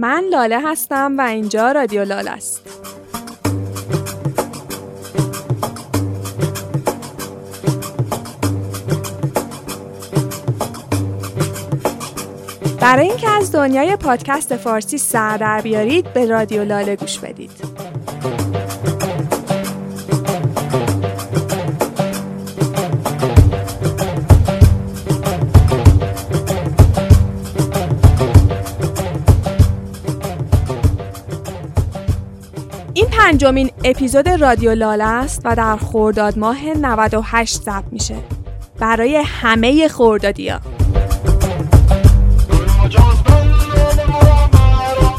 من لاله هستم و اینجا رادیو لاله است. برای اینکه از دنیای پادکست فارسی سر در بیارید به رادیو لاله گوش بدید. پنجمین اپیزود رادیو لاله است و در خورداد ماه 98 ضبط میشه. برای همه خوردادیا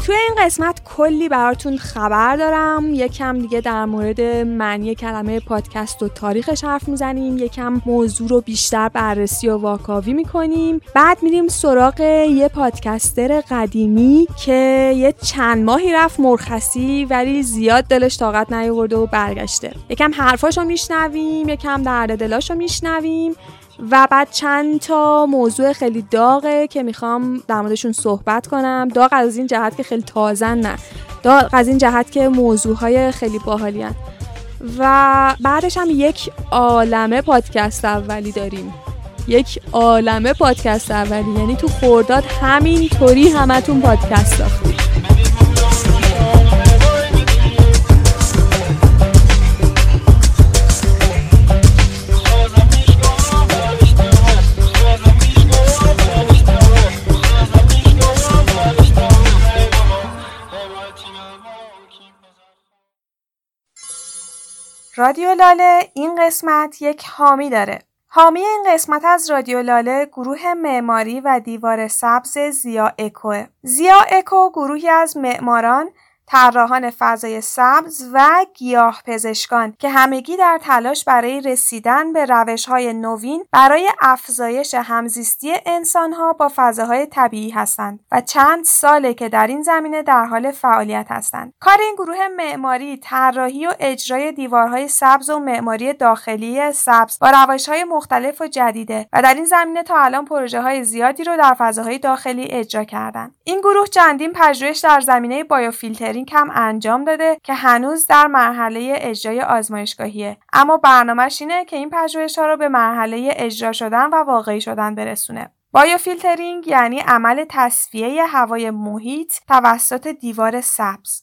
توی این قسمت کلی براتون خبر دارم. یکم دیگه در مورد معنی کلمه پادکست و تاریخش حرف می‌زنیم. یکم موضوع رو بیشتر بررسی و واکاوی می‌کنیم. بعد میریم سراغ یه پادکستر قدیمی که یه چند ماهی رفت مرخصی ولی زیاد دلش طاقت نیاورده و برگشته. یکم حرفاشو میشنویم یکم درد دلاشو میشنویم. و بعد چند تا موضوع خیلی داغه که می‌خوام در موردشون صحبت کنم. داغ از این جهت که خیلی تازن نه. داغ از این جهت که موضوعهای خیلی باحالی و بعدش هم یک عالمه پادکست اولی داریم. یک عالمه پادکست اولی. یعنی تو خورداد همین طوری همتون پادکست داختیم رادیو لاله این قسمت یک حامی داره. حامی این قسمت از رادیو لاله گروه معماری و دیوار سبز زیا اکوه. زیا اکو گروهی از معماران طراحان فضای سبز و گیاه پزشکان که همگی در تلاش برای رسیدن به روش های نوین برای افزایش همزیستی انسانها با فضاهای طبیعی هستند و چند ساله که در این زمینه در حال فعالیت هستند. کار این گروه معماری طراحی و اجرای دیوارهای سبز و معماری داخلی سبز با روش های مختلف و جدیده و در این زمینه تا الان پروژه های زیادی رو در فضاهای داخلی اجرا کردند. این گروه چندین پژوهش در زمینه biofiltering کم انجام داده که هنوز در مرحله اجرای آزمایشگاهیه. اما برنامهش اینه که این پژوهش ها رو به مرحله اجرا شدن و واقعی شدن برسونه. biofiltering یعنی عمل تصفیه هوای محیط توسط دیوار سبز.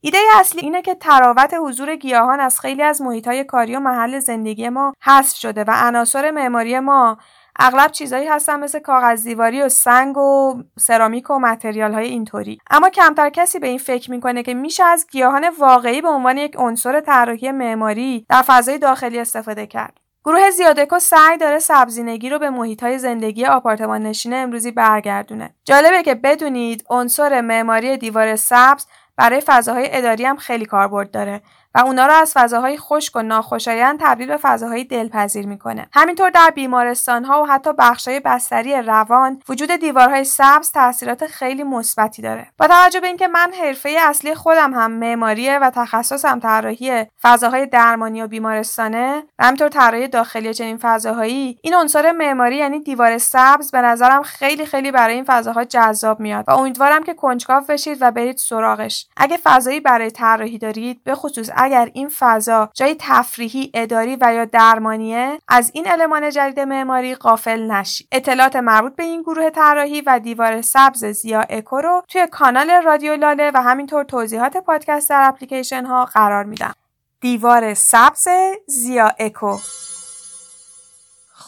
ایده اصلی اینه که طراوت حضور گیاهان از خیلی از محیطهای کاری و محل زندگی ما حذف شده و عناصر معماری ما اغلب چیزایی هستن مثل کاغذ دیواری و سنگ و سرامیک و متریال های اینطوری. اما کمتر کسی به این فکر می‌کنه که میشه از گیاهان واقعی به عنوان یک عنصر طراحی معماری در فضای داخلی استفاده کرد. گروه زیادکو سعی داره سبزینگی رو به محیط های زندگی آپارتمان نشین امروزی برگردونه. جالبه که بدونید عنصر معماری دیوار سبز برای فضاهای اداری هم خیلی کاربرد داره. و اونا رو از فضاهای خشک و ناخوشایند تبدیل به فضاهای دلپذیر می‌کنه. همینطور در بیمارستان ها و حتی بخشای بستری روان وجود دیوارهای سبز تاثیرات خیلی مثبتی داره. با توجه به اینکه من حرفه اصلی خودم هم معماریه و تخصصم طراحی فضاهای درمانی و بیمارستانه و همینطور طراحی داخلی چنین فضاهایی این عنصر معماری یعنی دیوار سبز به نظرم خیلی خیلی برای این فضاها جذاب میاد و امیدوارم که کنجکاو بشید و برید سراغش. اگه فضایی برای طراحی دارید به خصوص اگر این فضا جای تفریحی اداری و یا درمانیه از این المان جدید معماری قافل نشید اطلاعات مربوط به این گروه طراحی و دیوار سبز زیا اکو رو توی کانال رادیو لاله و همینطور توضیحات پادکست در اپلیکیشن ها قرار میدم. دیوار سبز زیا اکو.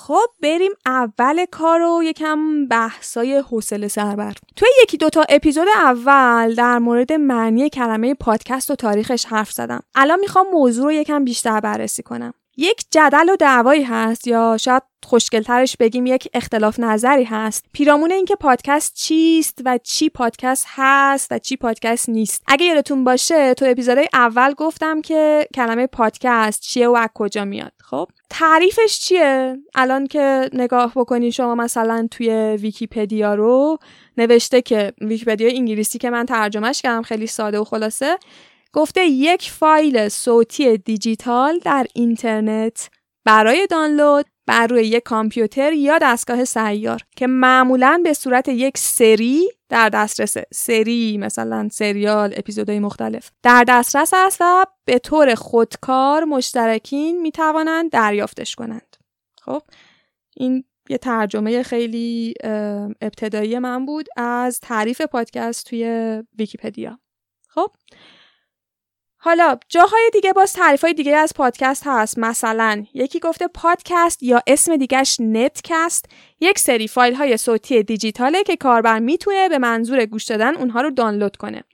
خب بریم اول کار رو یکم بحثای حوصله سربر توی یکی دوتا اپیزود اول در مورد معنی کلمه پادکست و تاریخش حرف زدم. الان می‌خوام موضوع رو یکم بیشتر بررسی کنم. یک جدل و دعوایی هست یا شاید خوشگلترش بگیم یک اختلاف نظری هست. پیرامون اینکه پادکست چیست و چی پادکست هست و چی پادکست نیست. اگه یادتون باشه تو اپیزودهای اول گفتم که کلمه پادکست چیه و از کجا میاد خب؟ تعریفش چیه؟ الان که نگاه بکنی شما مثلا توی ویکیپدیا رو نوشته که ویکیپدیا انگلیسی که من ترجمهش کردم خیلی ساده و خلاصه گفته یک فایل صوتی دیجیتال در اینترنت برای دانلود بر روی یک کامپیوتر یا دستگاه سیار که معمولا به صورت یک سری در دسترس سری مثلا سریال اپیزودهای مختلف در دسترس است و به طور خودکار مشترکین می توانند دریافتش کنند. خب این یه ترجمه خیلی ابتدایی من بود از تعریف پادکست توی ویکیپدیا. خب حالا جاهای دیگه باز تعریف های دیگه از پادکست هست. مثلا یکی گفته پادکست یا اسم دیگهش netcast. یک سری فایل های صوتی دیجیتاله که کاربر می‌تونه به منظور گوش دادن اونها رو دانلود کنه.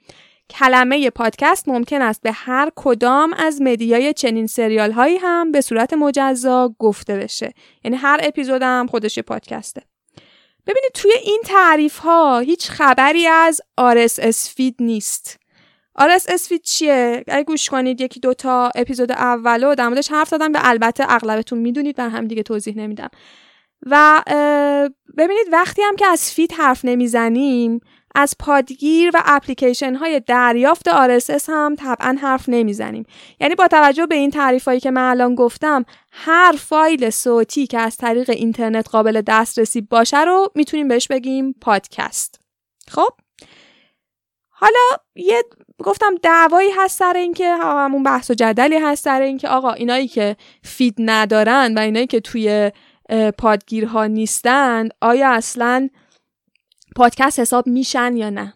کلمه پادکست ممکن است به هر کدام از media ی چنین سریال هایی هم به صورت مجزا گفته بشه. یعنی هر اپیزود هم خودش پادکسته. ببینید توی این تعریف ها هیچ خبری از RSS feed نیست. RSS feed چیه؟ اگه گوش کنید یکی دوتا اپیزود اولو در موردش حرف زدم. به البته اغلبتون می‌دونید برا همین دیگه توضیح نمیدم. و ببینید وقتی هم که از feed حرف نمی‌زنیم از پادگیر و اپلیکیشن های دریافت RSS هم طبعا حرف نمی‌زنیم. یعنی با توجه به این تعریف هایی که من الان گفتم هر فایل صوتی که از طریق اینترنت قابل دسترسی باشه رو می‌تونیم بهش بگیم پادکست. خب؟ حالا یه گفتم دعوایی هست سر اینکه همون بحث و جدلی هست سر اینکه آقا اینایی که فید ندارن و اینایی که توی پادگیرها نیستند آیا اصلا پادکست حساب میشن یا نه؟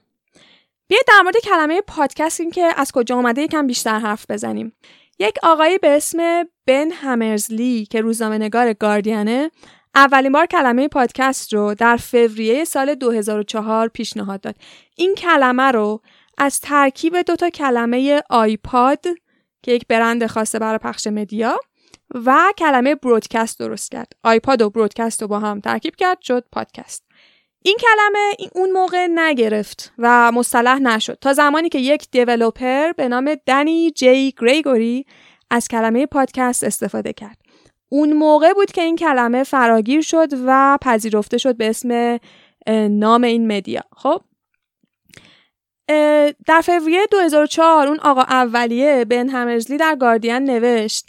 بیاید در مورد کلمه پادکست این که از کجا آمده یکم بیشتر حرف بزنیم. یک آقایی به اسم بن همرزلی که روزنامه نگار گاردینه اولین بار کلمه پادکست رو در فوریه سال 2004 پیشنهاد داد. این کلمه رو از ترکیب دوتا کلمه آیپاد که یک برند خاصه برای پخش مدیا و کلمه برودکست درست کرد. آیپاد و برودکست رو با هم ترکیب کرد شد پادکست. این کلمه این اون موقع نگرفت و مصطلح نشد تا زمانی که یک دیولوپر به نام دنی جی گریگوری از کلمه پادکست استفاده کرد. اون موقع بود که این کلمه فراگیر شد و پذیرفته شد به اسم نام این مدیا. خب در فوریه 2004 اون آقا اولیه بن همرزلی در گاردین نوشت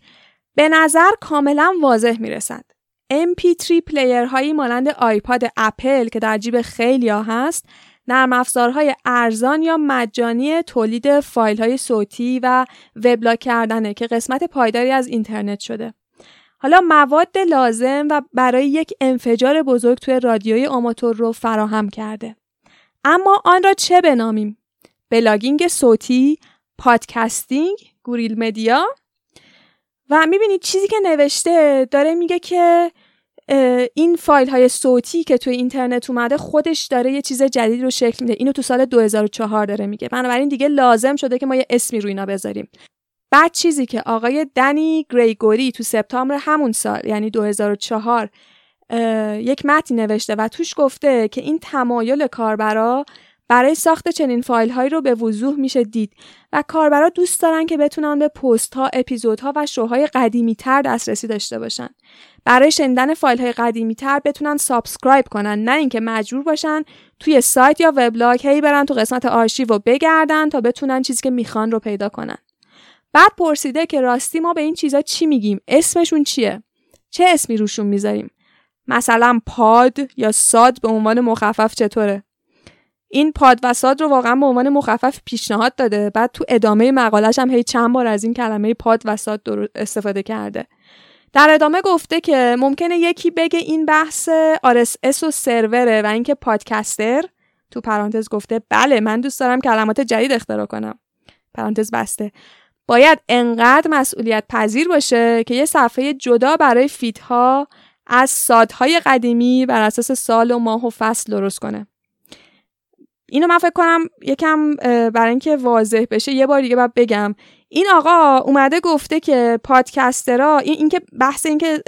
به نظر کاملا واضح می‌رسد MP3 player هایی مانند آیپاد اپل که در جیب خیلی ها هست نرم افزارهای ارزان یا مجانی تولید فایل های صوتی و وبلاگ کردنه که قسمت پایداری از اینترنت شده. حالا مواد لازم و برای یک انفجار بزرگ توی رادیوی آماتور رو فراهم کرده. اما آن را چه بنامیم؟ blogging صوتی، podcasting، guerrilla media و می‌بینید چیزی که نوشته داره میگه که این فایل های صوتی که توی اینترنت اومده خودش داره یه چیز جدید رو شکل میده اینو تو سال 2004 داره میگه بنابراین دیگه لازم شده که ما یه اسمی روی اینا بذاریم بعد چیزی که آقای دنی گریگوری تو سپتامبر همون سال یعنی 2004 یک متنی نوشته و توش گفته که این تمایل کاربرا برای ساخت چنین فایل هایی رو به وضوح میشه دید و کاربرا دوست دارن که بتونن به پست ها، اپیزودها و شوهای قدیمی تر دسترسی داشته باشن. برای شنیدن فایل های قدیمی تر بتونن subscribe کنن نه اینکه مجبور باشن توی سایت یا وبلاگ هی برن تو قسمت آرشیو و بگردن تا بتونن چیزی که می‌خوان رو پیدا کنن. بعد پرسیده که راستی ما به این چیزا چی میگیم؟ اسمشون چیه؟ چه اسمی روشون می‌ذاریم؟ مثلا پاد یا ساد به عنوان مخفف چطوره؟ این پاد و ساد رو واقعا به عنوان مخفف پیشنهاد داده بعد تو ادامه مقالش هم هی چند بار از این کلمه پاد و ساد استفاده کرده در ادامه گفته که ممکنه یکی بگه این بحث RSS و سروره و اینکه پادکستر تو پرانتز گفته بله من دوست دارم کلمات جدید اختراع کنم پرانتز بسته باید انقدر مسئولیت پذیر باشه که یه صفحه جدا برای فیدها از سادهای قدیمی بر اساس سال و ماه و فصل درست کنه. اینو من فکر کنم یکم برای اینکه واضح بشه یه بار دیگه باید بگم. این آقا اومده گفته که پادکسترا این اینکه بحث اینکه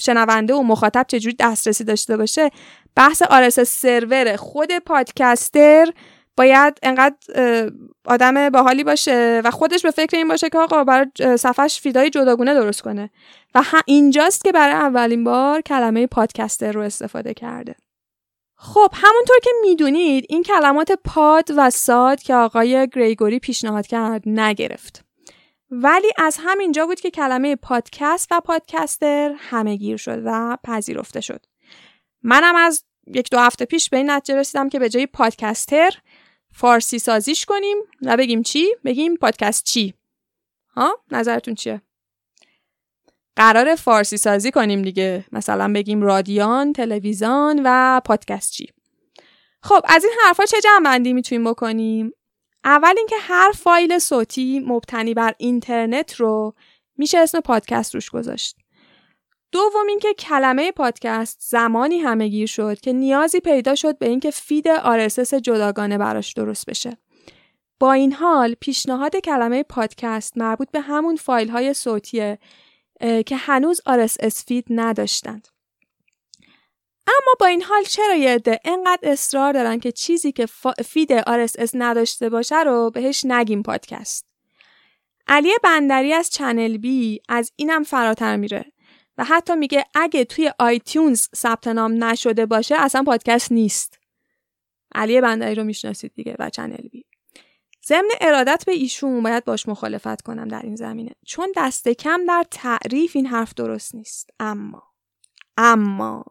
شنونده و مخاطب چجوری دسترسی داشته باشه بحث آرس سرور خود پادکستر باید انقدر آدم باحالی باشه و خودش به فکر این باشه که آقا برای صفحش فیدای جداگونه درست کنه. و اینجاست که برای اولین بار کلمه پادکستر رو استفاده کرده. خب همونطور که می‌دونید این کلمات پاد و ساد که آقای گریگوری پیشنهاد کرد نگرفت. ولی از همینجا بود که کلمه پادکست و پادکستر همه گیر شد و پذیرفته شد. منم از یک دو هفته پیش به این نتیجه رسیدم که به جای پادکستر فارسی سازیش کنیم و بگیم چی؟ بگیم پادکست چی؟ ها؟ نظرتون چیه؟ قرار فارسی سازی کنیم دیگه مثلا بگیم رادیان، تلویزیون و پادکست چی؟ خب از این حرفا چه جمع می‌تونیم بکنیم؟ اول اینکه هر فایل صوتی مبتنی بر اینترنت رو میشه اسم پادکست روش گذاشت. دوم اینکه کلمه پادکست زمانی همهگیر شد که نیازی پیدا شد به اینکه feed RSS جداگانه براش درست بشه. با این حال پیشنهاد کلمه پادکست مربوط به همون فایل های صوتیه که هنوز RSS feed نداشتند. اما با این حال چرا یه عده انقدر اصرار دارن که چیزی که feed RSS نداشته باشه رو بهش نگیم پادکست. علی بندری از چنل بی از اینم فراتر میره و حتی میگه اگه توی آیتیونز ثبت نام نشده باشه اصلا پادکست نیست. علی بندری رو می‌شناسید دیگه و چنل بی. ضمن ارادت به ایشون باید باش مخالفت کنم در این زمینه چون دست کم در تعریف این حرف درست نیست اما اما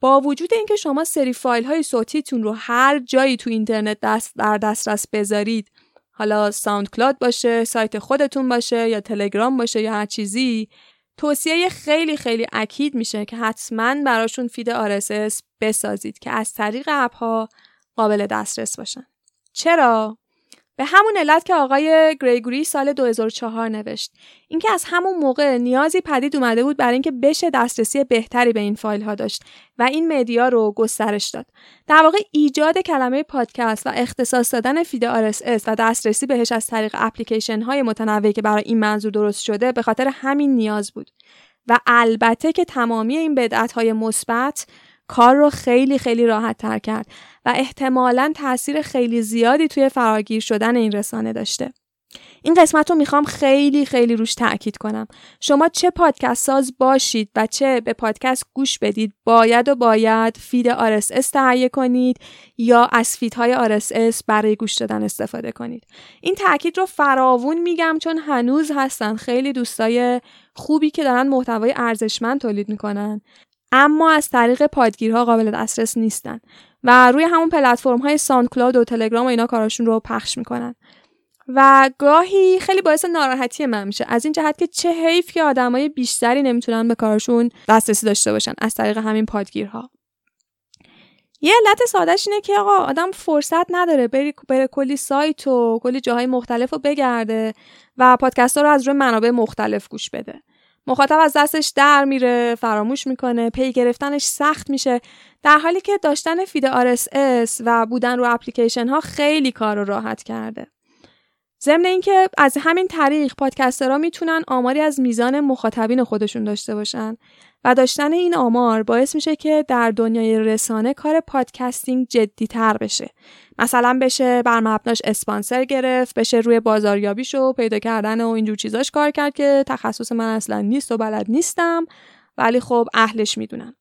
با وجود اینکه شما سری فایل های صوتیتون رو هر جایی تو اینترنت دست در دسترس بذارید حالا ساوند کلاد باشه سایت خودتون باشه یا تلگرام باشه یا هر چیزی توصیه خیلی خیلی اکید میشه که حتما براشون feed RSS بسازید که از طریق اپ ها قابل دسترس باشن. چرا؟ به همون علت که آقای گریگوری سال 2004 نوشت. اینکه از همون موقع نیازی پدید اومده بود برای اینکه بشه دسترسی بهتری به این فایل ها داشت و این media رو گسترش داد. در واقع ایجاد کلمه پادکست و اختصاص دادن feed RSS و دسترسی بهش از طریق اپلیکیشن های متنوعی که برای این منظور درست شده به خاطر همین نیاز بود. و البته که تمامی این بدعت های مثبت کار رو خیلی خیلی راحت تر کرد و احتمالا تاثیر خیلی زیادی توی فراگیر شدن این رسانه داشته. این قسمت رو می‌خوام خیلی خیلی روش تاکید کنم. شما چه پادکست ساز باشید و چه به پادکست گوش بدید باید و باید feed RSS تهیه کنید یا از feed های RSS برای گوش دادن استفاده کنید. این تاکید رو فراوون میگم چون هنوز هستن خیلی دوستای خوبی که دارن محتوای ارزشمند تولید می‌کنن اما از طریق پادگیرها قابل دسترس نیستن و روی همون پلتفرم های ساند کلاود و تلگرام و اینا کاراشون رو پخش می‌کنن. و گاهی خیلی باعث ناراحتی من میشه. از این جهت که چه حیف که آدمای بیشتری نمی‌تونن به کارشون دسترسی داشته باشن از طریق همین پادگیرها. یه علت سادهش اینه که آقا آدم فرصت نداره بری بره کلی سایت و کلی جاهای مختلف رو بگرده و پادکست ها رو از روی منابع مختلف گوش بده. مخاطب از دستش در میره فراموش می‌کنه پی گرفتنش سخت میشه. در حالی که داشتن feed RSS و بودن رو اپلیکیشن ها خیلی کار راحت کرده. ضمن اینکه از همین طریق پادکسترها می‌تونن آماری از میزان مخاطبین خودشون داشته باشن و داشتن این آمار باعث میشه که در دنیای رسانه کار پادکستینگ جدی تر بشه. مثلا بشه بر مبناش اسپانسر گرفت بشه روی بازاریابیش و پیدا کردن و اینجور چیزاش کار کرد که تخصص من اصلا نیست و بلد نیستم ولی خب اهلش می‌دونن.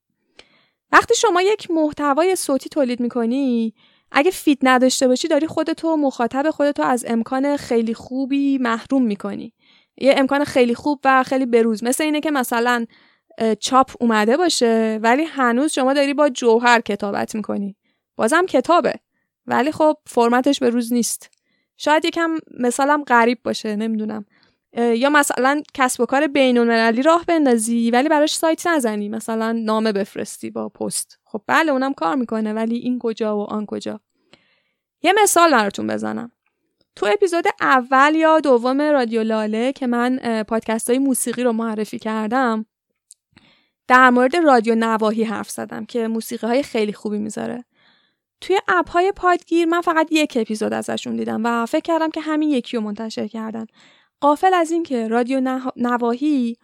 وقتی شما یک محتوای صوتی تولید می‌کنی اگه فید نداشته باشی داری خودتو مخاطب خودتو از امکان خیلی خوبی محروم می‌کنی. یه امکان خیلی خوب و خیلی بروز. مثل اینه که مثلا چاپ اومده باشه ولی هنوز شما داری با جوهر کتابت می‌کنی. بازم کتابه. ولی خب فرمتش به روز نیست. شاید یکم مثالم غریب باشه نمی‌دونم. یا مثلا کسب و کار بین المللی راه بندازی ولی براش سایت نزنی. مثلا نامه بفرستی با پست. خب بله اونم کار می‌کنه ولی این کجا و آن کجا. یه مثال براتون بزنم. تو اپیزود اول یا دوم رادیو لاله که من پادکست های موسیقی رو معرفی کردم در مورد رادیو نواهی حرف زدم که موسیقی های خیلی خوبی می‌ذاره. توی اپ های پادگیر من فقط یک اپیزود ازشون دیدم و فکر کردم که همین یکی رو منتشر کردن. قافل از اینکه رادیو نواهی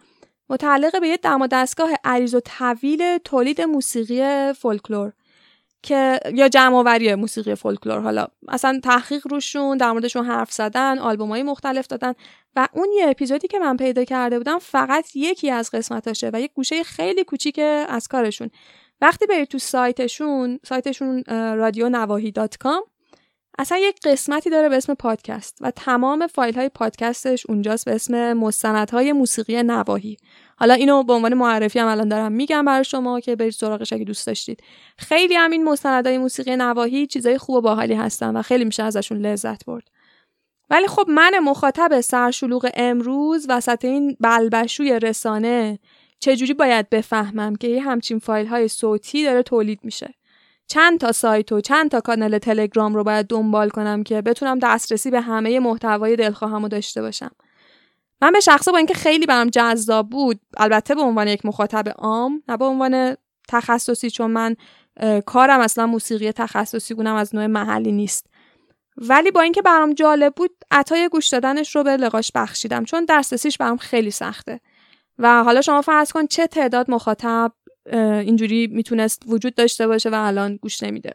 متعلق به یه دم دستگاه عریض و طویل تولید موسیقی فولکلور که یا جمع آوری موسیقی فولکلور حالا اصلا تحقیق روشون در موردشون حرف زدن های مختلف دادن و اون یه اپیزودی که من پیدا کرده بودم فقط یکی از قسمتاشه و یک گوشه خیلی کوچیک از کارشون. وقتی برید تو سایتشون سایتشون رادیو نواحی dot com اصلا یک قسمتی داره به اسم پادکست و تمام فایل های پادکستش اونجاست به اسم مستندهای موسیقی نواحی. حالا اینو به عنوان معرفی هم الان دارم میگم برای شما که برید سراغش اگه دوست داشتید. خیلی هم این مستندهای موسیقی نواهی چیزای خوب و باحالی هستن و خیلی میشه ازشون لذت برد. ولی خب من مخاطب سرشلوغ امروز وسط این بلبشوی رسانه چجوری باید بفهمم که یه همچین فایل های صوتی داره تولید میشه؟ چند تا سایت و چند تا کانال تلگرام رو باید دنبال کنم که بتونم دسترسی به همه محتوای دلخواهم رو داشته باشم. من به شخصه با اینکه خیلی برام جذاب بود البته به عنوان یک مخاطب عام نه به عنوان تخصصی چون من کارم اصلا موسیقی تخصصی بودم از نوع محلی نیست. ولی با اینکه برام جالب بود عطای گوش دادنش رو به لقاش بخشیدم چون دسترسیش برام خیلی سخته. و حالا شما فرض کن چه تعداد مخاطب اینجوری می‌تونست وجود داشته باشه و الان گوش نمیده.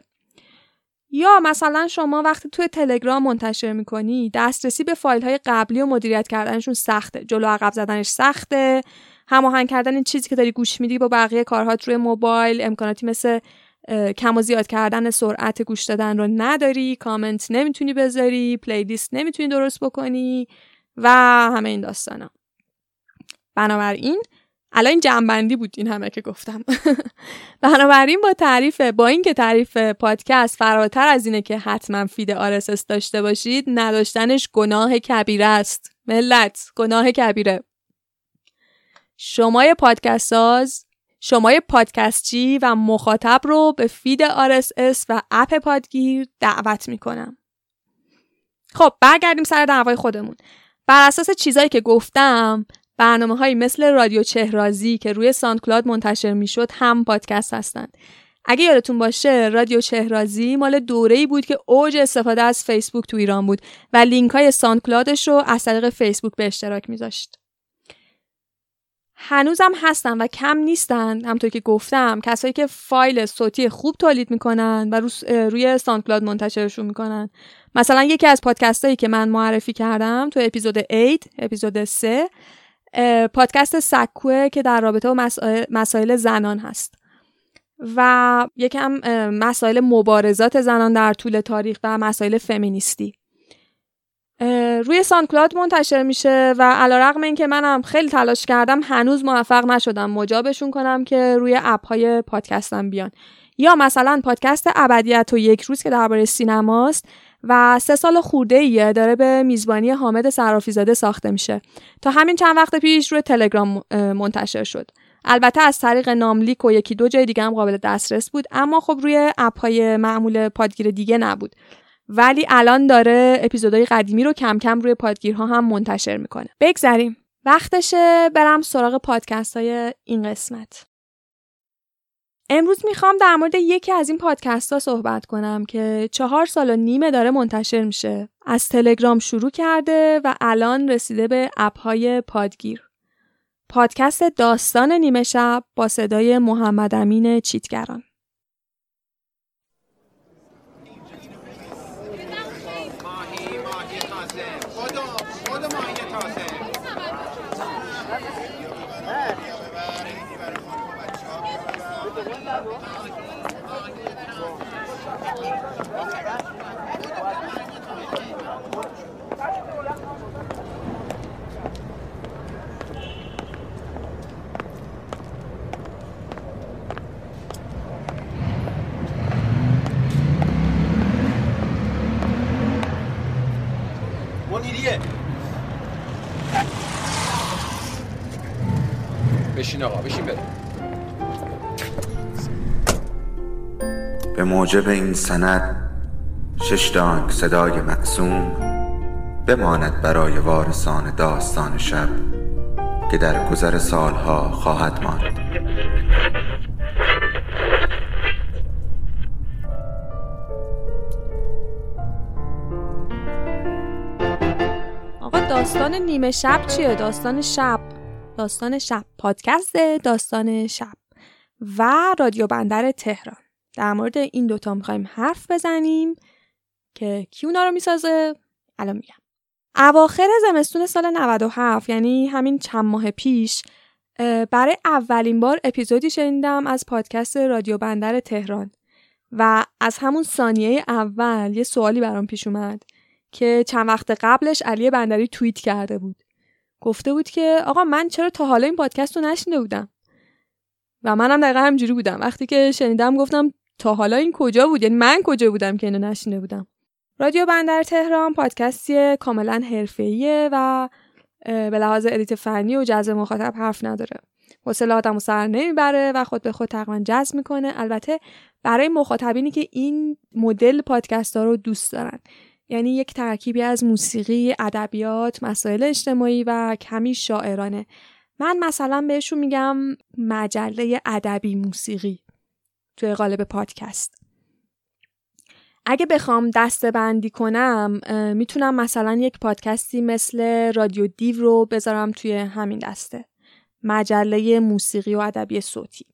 یا مثلا شما وقتی توی تلگرام منتشر می‌کنی دسترسی به فایل های قبلی و مدیریت کردنشون سخته. جلو عقب زدنش سخته. هماهنگ کردن این چیزی که داری گوش میدی با بقیه کارهات روی موبایل امکاناتی مثل کم و زیاد کردن سرعت گوش دادن رو نداری کامنت نمی‌تونی بذاری playlist نمی‌تونی درست بکنی و همه این داستانا. بنابراین الان این جمع‌بندی بود این همه که گفتم. بنابراین با تعریف با اینکه تعریف پادکست فراتر از اینه که حتما feed RSS داشته باشید نداشتنش گناه کبیره است. ملت گناه کبیره. شمای پادکست ساز شمای پادکستچی و مخاطب رو به feed RSS و اپ پادگیر دعوت می‌کنم. خب برگردیم سر دعوای خودمون. بر اساس چیزایی که گفتم برنامه هایی مثل رادیو چهرازی که روی ساندکلاد منتشر می‌شد هم پادکست هستند. اگه یادتون باشه رادیو چهرازی مال دوره ای بود که اوج استفاده از فیسبوک تو ایران بود و لینک های ساندکلادش رو از طریق فیسبوک به اشتراک میذاشت. هنوزم هستن و کم نیستن همطور که گفتم کسایی که فایل صوتی خوب تولید می‌کنن و روی ساندکلاد منتشرشون می‌کنن مثلا یکی از پادکست هایی که من معرفی کردم تو اپیزود 8 اپیزود 3 پادکست سکوه که در رابطه با مسائل زنان هست. و یکم مسائل مبارزات زنان در طول تاریخ و مسائل فمینیستی. روی سانکلاد منتشر میشه و علا رقم این که منم خیلی تلاش کردم هنوز موفق نشدم مجابشون کنم که روی اپ های پادکستم بیان. یا مثلا پادکست ابدیت و یک روز که درباره سینماست و سه سال خورده ایه داره به میزبانی حامد صرافی ساخته میشه. تا همین چند وقت پیش روی تلگرام منتشر شد. البته از طریق ناملیک و یکی دو جای دیگه هم قابل دسترس بود اما خب روی اپ های معمول پادگیر دیگه نبود. ولی الان داره اپیزودهای قدیمی رو کم کم روی پادگیرها هم منتشر می‌کنه. بگذریم. وقتشه برم سراغ پادکست های این قسمت. امروز می‌خوام در مورد یکی از این پادکست ها صحبت کنم که چهار سال و نیمه داره منتشر میشه. از تلگرام شروع کرده و الان رسیده به اپ های پادگیر. پادکست داستان نیمه شب با صدای محمد امین چیتگران. بشین آقا بشین بره به موجب این سند شش دانگ صدای معصوم بماند برای وارثان داستان شب که در گذر سالها خواهد ماند. آقا داستان نیمه شب چیه؟ داستان شب. داستان شب پادکست داستان شب و رادیو بندر تهران. در مورد این دوتا می‌خوایم حرف بزنیم که کی اونا رو می‌سازه؟ الان میگم. اواخر زمستون سال 97 یعنی همین چند ماه پیش برای اولین بار اپیزودی شنیدم از پادکست رادیو بندر تهران و از همون ثانیه اول یه سوالی برام پیش اومد که چند وقت قبلش علی بندری توییت کرده بود. گفته بود که آقا من چرا تا حالا این پادکست رو نشنیده بودم؟ و منم دقیقا همجوری بودم. وقتی که شنیدم گفتم تا حالا این کجا بود؟ یعنی من کجا بودم که اینو نشنیده بودم؟ رادیو بندر تهران پادکستی کاملا حرفه‌ایه و به لحاظ ادیت فنی و جذب مخاطب حرف نداره. حوصله آدم و سر نمی‌بره و خود به خود تقریبا جذب می‌کنه. البته برای مخاطبینی که این مدل پادکست ها رو دوست دارن. یعنی یک ترکیبی از موسیقی، ادبیات، مسائل اجتماعی و کمی شاعرانه. من مثلا بهشون میگم مجله ادبی موسیقی توی قالب پادکست. اگه بخوام دسته بندی کنم می‌تونم مثلا یک پادکستی مثل رادیو دیو رو بذارم توی همین دسته. مجله موسیقی و ادبی صوتی.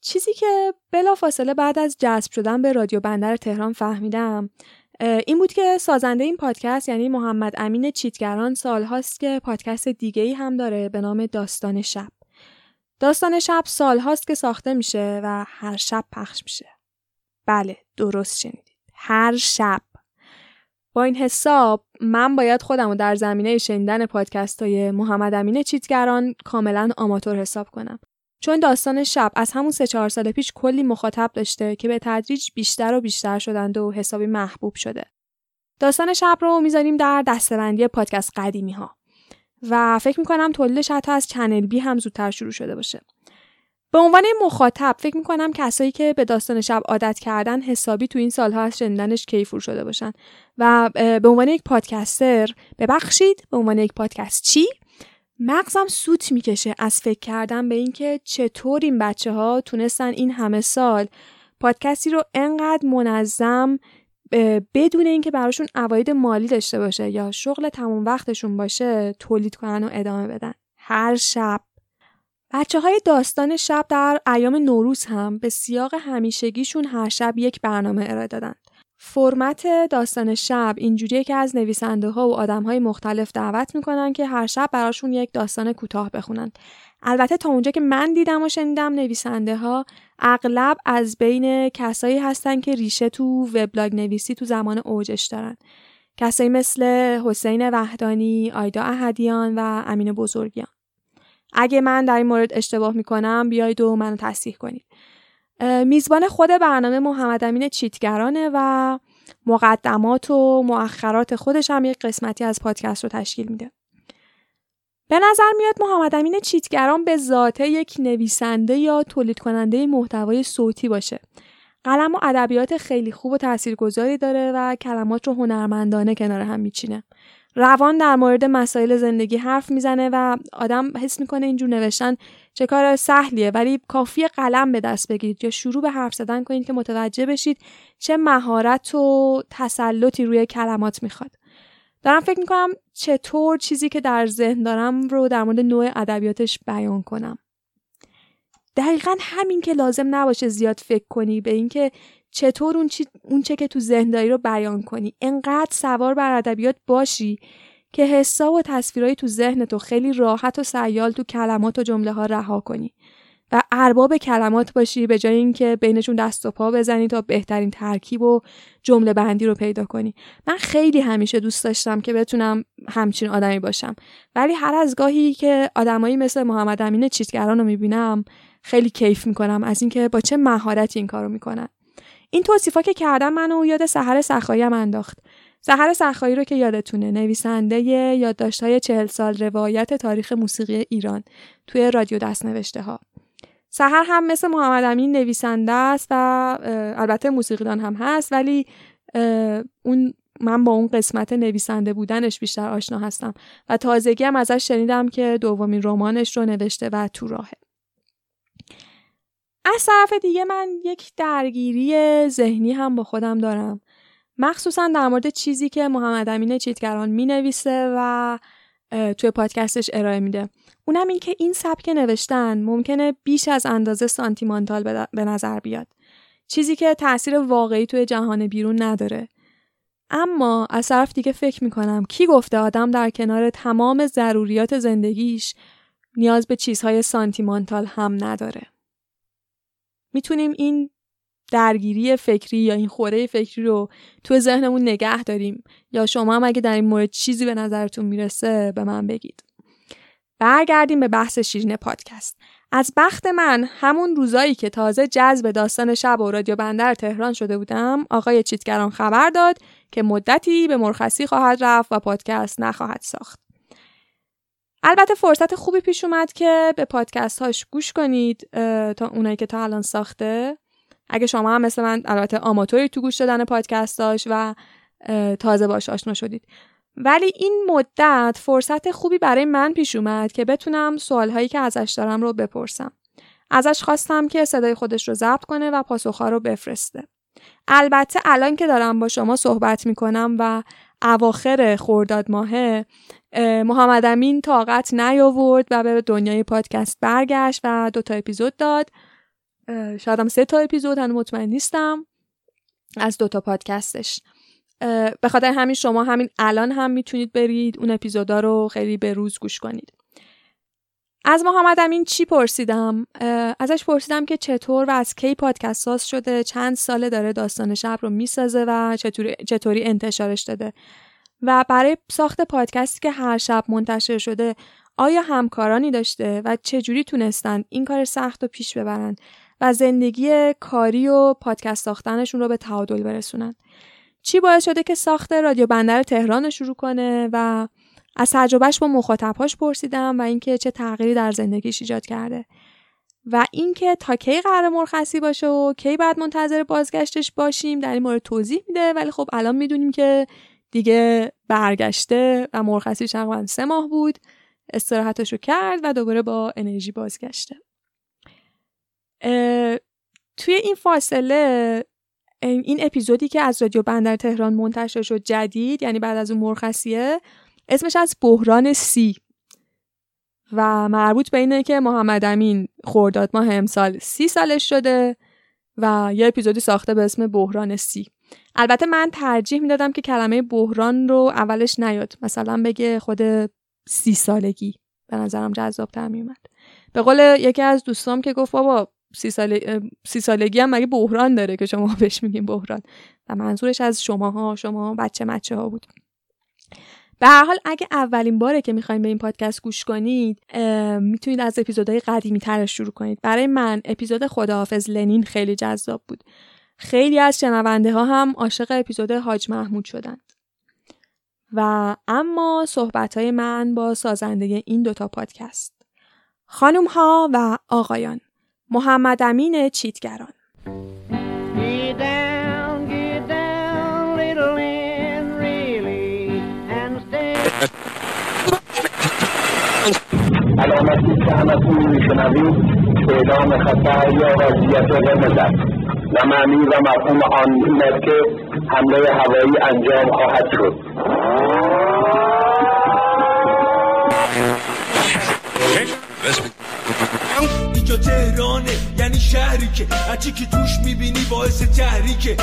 چیزی که بلافاصله بعد از جذب شدن به رادیو بندر تهران فهمیدم این بود که سازنده این پادکست یعنی محمد امین چیتگران سالهاست که پادکست دیگه ای هم داره به نام داستان شب. داستان شب سالهاست که ساخته میشه و هر شب پخش میشه. بله درست شنیدید. هر شب. با این حساب من باید خودم رو در زمینه شنیدن پادکست های محمد امین چیتگران کاملا آماتور حساب کنم. چون داستان شب از همون سه چهار سال پیش کلی مخاطب داشته که به تدریج بیشتر و بیشتر شدند و حسابی محبوب شده. داستان شب رو می‌ذاریم در دستبندی پادکست قدیمی ها و فکر می‌کنم تولیدش حتی از چنل بی هم زودتر شروع شده باشه. به عنوان مخاطب فکر می‌کنم کسایی که به داستان شب عادت کردن حسابی تو این سالها از شنیدنش کیفور شده باشن و به عنوان یک پادکستر ببخشید به عنوان یک پادکست چی مغزم سوت می‌کشه از فکر کردن به اینکه چطور این بچه ها تونستن این همه سال پادکستی رو انقدر منظم بدون اینکه براشون عواید مالی داشته باشه یا شغل تمام وقتشون باشه تولید کنن و ادامه بدن. هر شب. بچه های داستان شب در ایام نوروز هم به سیاق همیشگیشون هر شب یک برنامه ارائه دادن فرمت داستان شب اینجوریه که از نویسنده ها و آدم های مختلف دعوت می‌کنن که هر شب براشون یک داستان کوتاه بخونن. البته تا اونجا که من دیدم و شنیدم نویسنده ها اغلب از بین کسایی هستن که ریشه تو وبلاگ نویسی تو زمان اوجش دارن. کسایی مثل حسین وحدانی، آیدا احدیان و امین بزرگیان. اگه من در این مورد اشتباه می‌کنم بیاید و منو تصحیح کنید. میزبان خود برنامه محمد امین چیتگرانه و مقدمات و مؤخرات خودش هم یک قسمتی از پادکست رو تشکیل میده. به نظر میاد محمد امین چیتگران به ذاته یک نویسنده یا تولید کننده محتوای صوتی باشه. قلم و ادبیات خیلی خوب و تاثیرگذاری داره و کلمات رو هنرمندانه کنار هم میچینه. روان در مورد مسائل زندگی حرف می‌زنه و آدم حس می‌کنه اینجور نوشتن چه کار سهلیه. ولی کافی قلم به دست بگیرید یا شروع به حرف زدن کنید که متوجه بشید چه مهارت و تسلطی روی کلمات می‌خواد. دارم فکر می‌کنم چطور چیزی که در ذهن دارم رو در مورد نوع ادبیاتش بیان کنم. دقیقا همین که لازم نباشه زیاد فکر کنی به اینکه چطور اون, چی، اون چه که تو ذهن داری رو بیان کنی؟ انقدر سوار بر ادبیات باشی که حسا و تصویرهایی تو ذهن تو خیلی راحت و سیال تو کلمات و جمله ها رها کنی و ارباب کلمات باشی به جای اینکه بینشون دست و پا بزنی تا بهترین ترکیب و جمله بندی رو پیدا کنی. من خیلی همیشه دوست داشتم که بتونم همچین آدمی باشم. ولی هر از گاهی که آدمایی مثل محمد امین چیتگران رو می‌بینم خیلی کیف می‌کنم از اینکه با چه مهارتی این کارو می‌کنن. این توصیفا که کردم منو یاد سحر سخایی هم انداخت. سحر سخایی رو که یادتونه نویسنده یادداشت‌های چهل سال روایت تاریخ موسیقی ایران توی رادیو دست نوشته ها سحر هم مثل محمد امین نویسنده است و البته موسیقیدان هم هست ولی اون من با اون قسمت نویسنده بودنش بیشتر آشنا هستم و تازگی هم ازش شنیدم که دومین رمانش رو نوشته و تو راهه. از طرف دیگه من یک درگیری ذهنی هم با خودم دارم. مخصوصا در مورد چیزی که محمد امین چیتگران می نویسه و توی پادکستش ارائه میده. اونم این که این سبک نوشتن ممکنه بیش از اندازه سانتیمانتال به نظر بیاد. چیزی که تاثیر واقعی توی جهان بیرون نداره. اما از طرف دیگه فکر می‌کنم کی گفته آدم در کنار تمام ضروریات زندگیش نیاز به چیزهای سانتیمانتال هم نداره. می‌تونیم این درگیری فکری یا این خوره فکری رو تو ذهنمون نگه داریم. یا شما هم اگه در این مورد چیزی به نظرتون می‌رسه به من بگید. برگردیم به بحث شیرین پادکست. از بخت من همون روزایی که تازه جذب داستان شب و رادیو بندر تهران شده بودم آقای چیتگران خبر داد که مدتی به مرخصی خواهد رفت و پادکست نخواهد ساخت. البته فرصت خوبی پیش اومد که به پادکست هاش گوش کنید تا اونایی که تا الان ساخته اگه شما هم مثل من البته آماتوری تو گوش دادن پادکستاش و تازه باش آشنا شدید ولی این مدت فرصت خوبی برای من پیش اومد که بتونم سوالهایی که ازش دارم رو بپرسم. ازش خواستم که صدای خودش رو ضبط کنه و پاسخها رو بفرسته. البته الان که دارم با شما صحبت می‌کنم و اواخر خورداد ماهه محمد امین طاقت نیاورد و به دنیای پادکست برگشت و دو تا اپیزود داد. شاید هم سه تا اپیزود هنو مطمئن نیستم. از دو تا پادکستش. به خاطر همین شما همین الان هم می‌تونید برید اون اپیزودا رو خیلی به روز گوش کنید. از محمد امین چی پرسیدم؟ ازش پرسیدم که چطور و از کی پادکست ساز شده چند ساله داره داستان شب رو می‌سازه و چطوری, چطوری انتشارش داده. و برای ساخت پادکستی که هر شب منتشر شده آیا همکارانی داشته و چجوری تونستن این کار سخت رو پیش ببرن و زندگی کاری و پادکست ساختنشون رو به تعادل برسونن؟ چی باعث شده که ساخت رادیو بندر تهران شروع کنه و از تجربهش با مخاطبهاش پرسیدم و اینکه چه تغییری در زندگیش ایجاد کرده؟ و اینکه تا کی قرار مرخصی باشه و کی بعد منتظر بازگشتش باشیم در این مورد توضیح میده ولی خب الان می‌دونیم که دیگه برگشته و مرخصی تقریبا سه ماه بود. استراحتش رو کرد و دوباره با انرژی بازگشته. توی این فاصله این اپیزودی که از رادیو بندر تهران منتشر شد جدید یعنی بعد از اون مرخصیه اسمش از بحران سی. و مربوط به اینه که محمد امین خورداد ماه امسال سی سالش شده و یه اپیزودی ساخته به اسم بحران سی. البته من ترجیح می‌دادم که کلمه بحران رو اولش نیاد. مثلا بگه خود سی سالگی. به نظرم جذاب تر میومد به قول یکی از دوستام که گفت بابا سی, سی سالگی هم مگه بحران داره که شما بهش میگین بحران؟ و منظورش از شماها شما بچه مچه ها بود. به هر حال اگه اولین باره که می‌خواین به این پادکست گوش کنید می‌تونید از اپیزودهای قدیمی ترش شروع کنید. برای من اپیزود خداحافظ لنین خیلی جذاب بود. خیلی از شنونده ها هم عاشق اپیزود حاج محمود شدند و اما صحبت های من با سازنده این دوتا پادکست. خانم ها و آقایان محمد امین چیتگران. علامتی که همتون میشنوید اعلام خطر یا وضعیت قرمز است. و معنی و مفهوم آن این است که حمله هوایی انجام خواهد شد. اینجا تهرانه یعنی شهری که هرچی که توش می‌بینی باعث تحریکه.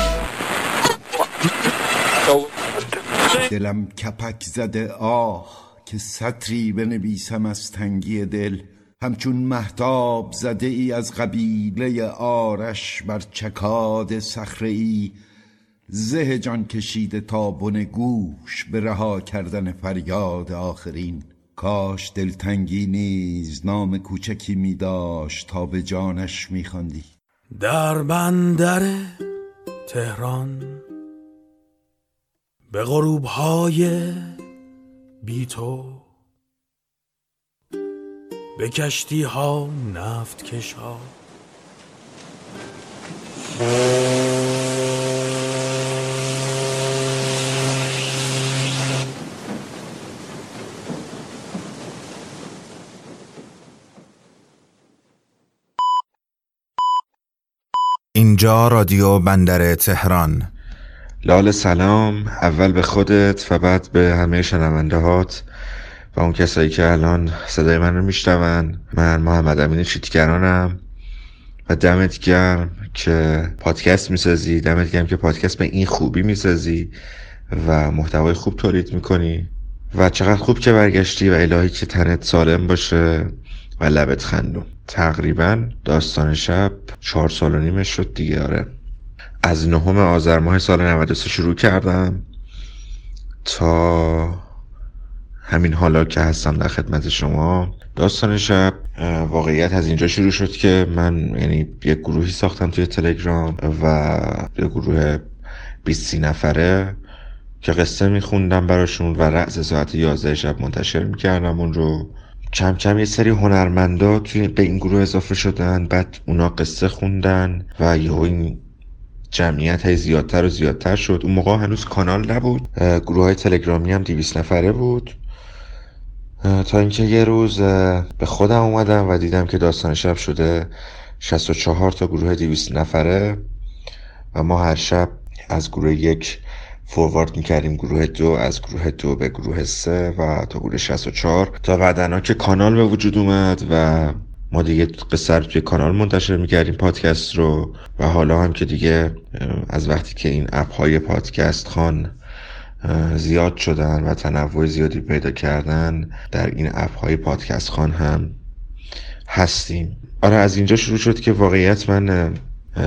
دلم کپک زده آه. که سطری بنویسم از تنگی دل همچون محتاب زده ای از قبیله آرش بر چکاد سخره ای زه جان کشیده تا بن گوش به رها کردن فریاد آخرین. کاش دلتنگی نیز نام کوچکی می داشت تا به جانش می خاندی در بندر تهران به غروب های بی تو. به کشتی ها نفت کش ها اینجا رادیو بندر تهران. لال سلام اول به خودت و بعد به همه شنونده هات و اون کسایی که الان صدای من رو میشنون. من محمد امین چیتگرانم و دمت گرم که پادکست می‌سازی دمت گرم که پادکست به این خوبی می‌سازی و محتوای خوب تولید می‌کنی. و چقدر خوب که برگشتی و الهی که تنت سالم باشه و لبت خندون. تقریبا داستان شب چهار سال و نیمه شد دیگه آره. از نهم آذر ماه سال 93 شروع کردم تا همین حالا که هستم در خدمت شما. داستان شب واقعیت از اینجا شروع شد که من یعنی یک گروهی ساختم توی تلگرام و یک گروه 20 نفره که قصه میخوندم براشون و رأس ساعت 11 شب منتشر می‌کردم. اون رو کم کم یه سری هنرمندا توی به این گروه اضافه شدن بعد اونا قصه خوندن و یهو این جمعیت های زیادتر و زیادتر شد. اون موقع هنوز کانال نبود. گروه های تلگرامی هم 200 نفره بود. تا اینکه یه روز به خودم اومدم و دیدم که داستان شب شده 64 تا گروه 200 نفره و ما هر شب از گروه یک فوروارد می‌کردیم گروه دو از گروه دو به گروه سه و تا گروه 64 تا بعدنا که کانال به وجود اومد و ما دیگه قصه رو توی کانال منتشر می‌کردیم پادکست رو. و حالا هم که دیگه از وقتی که این اپ های پادکست خان زیاد شدن و تنوع زیادی پیدا کردن در این اپ های پادکست خان هم هستیم. آره از اینجا شروع شد که واقعیت من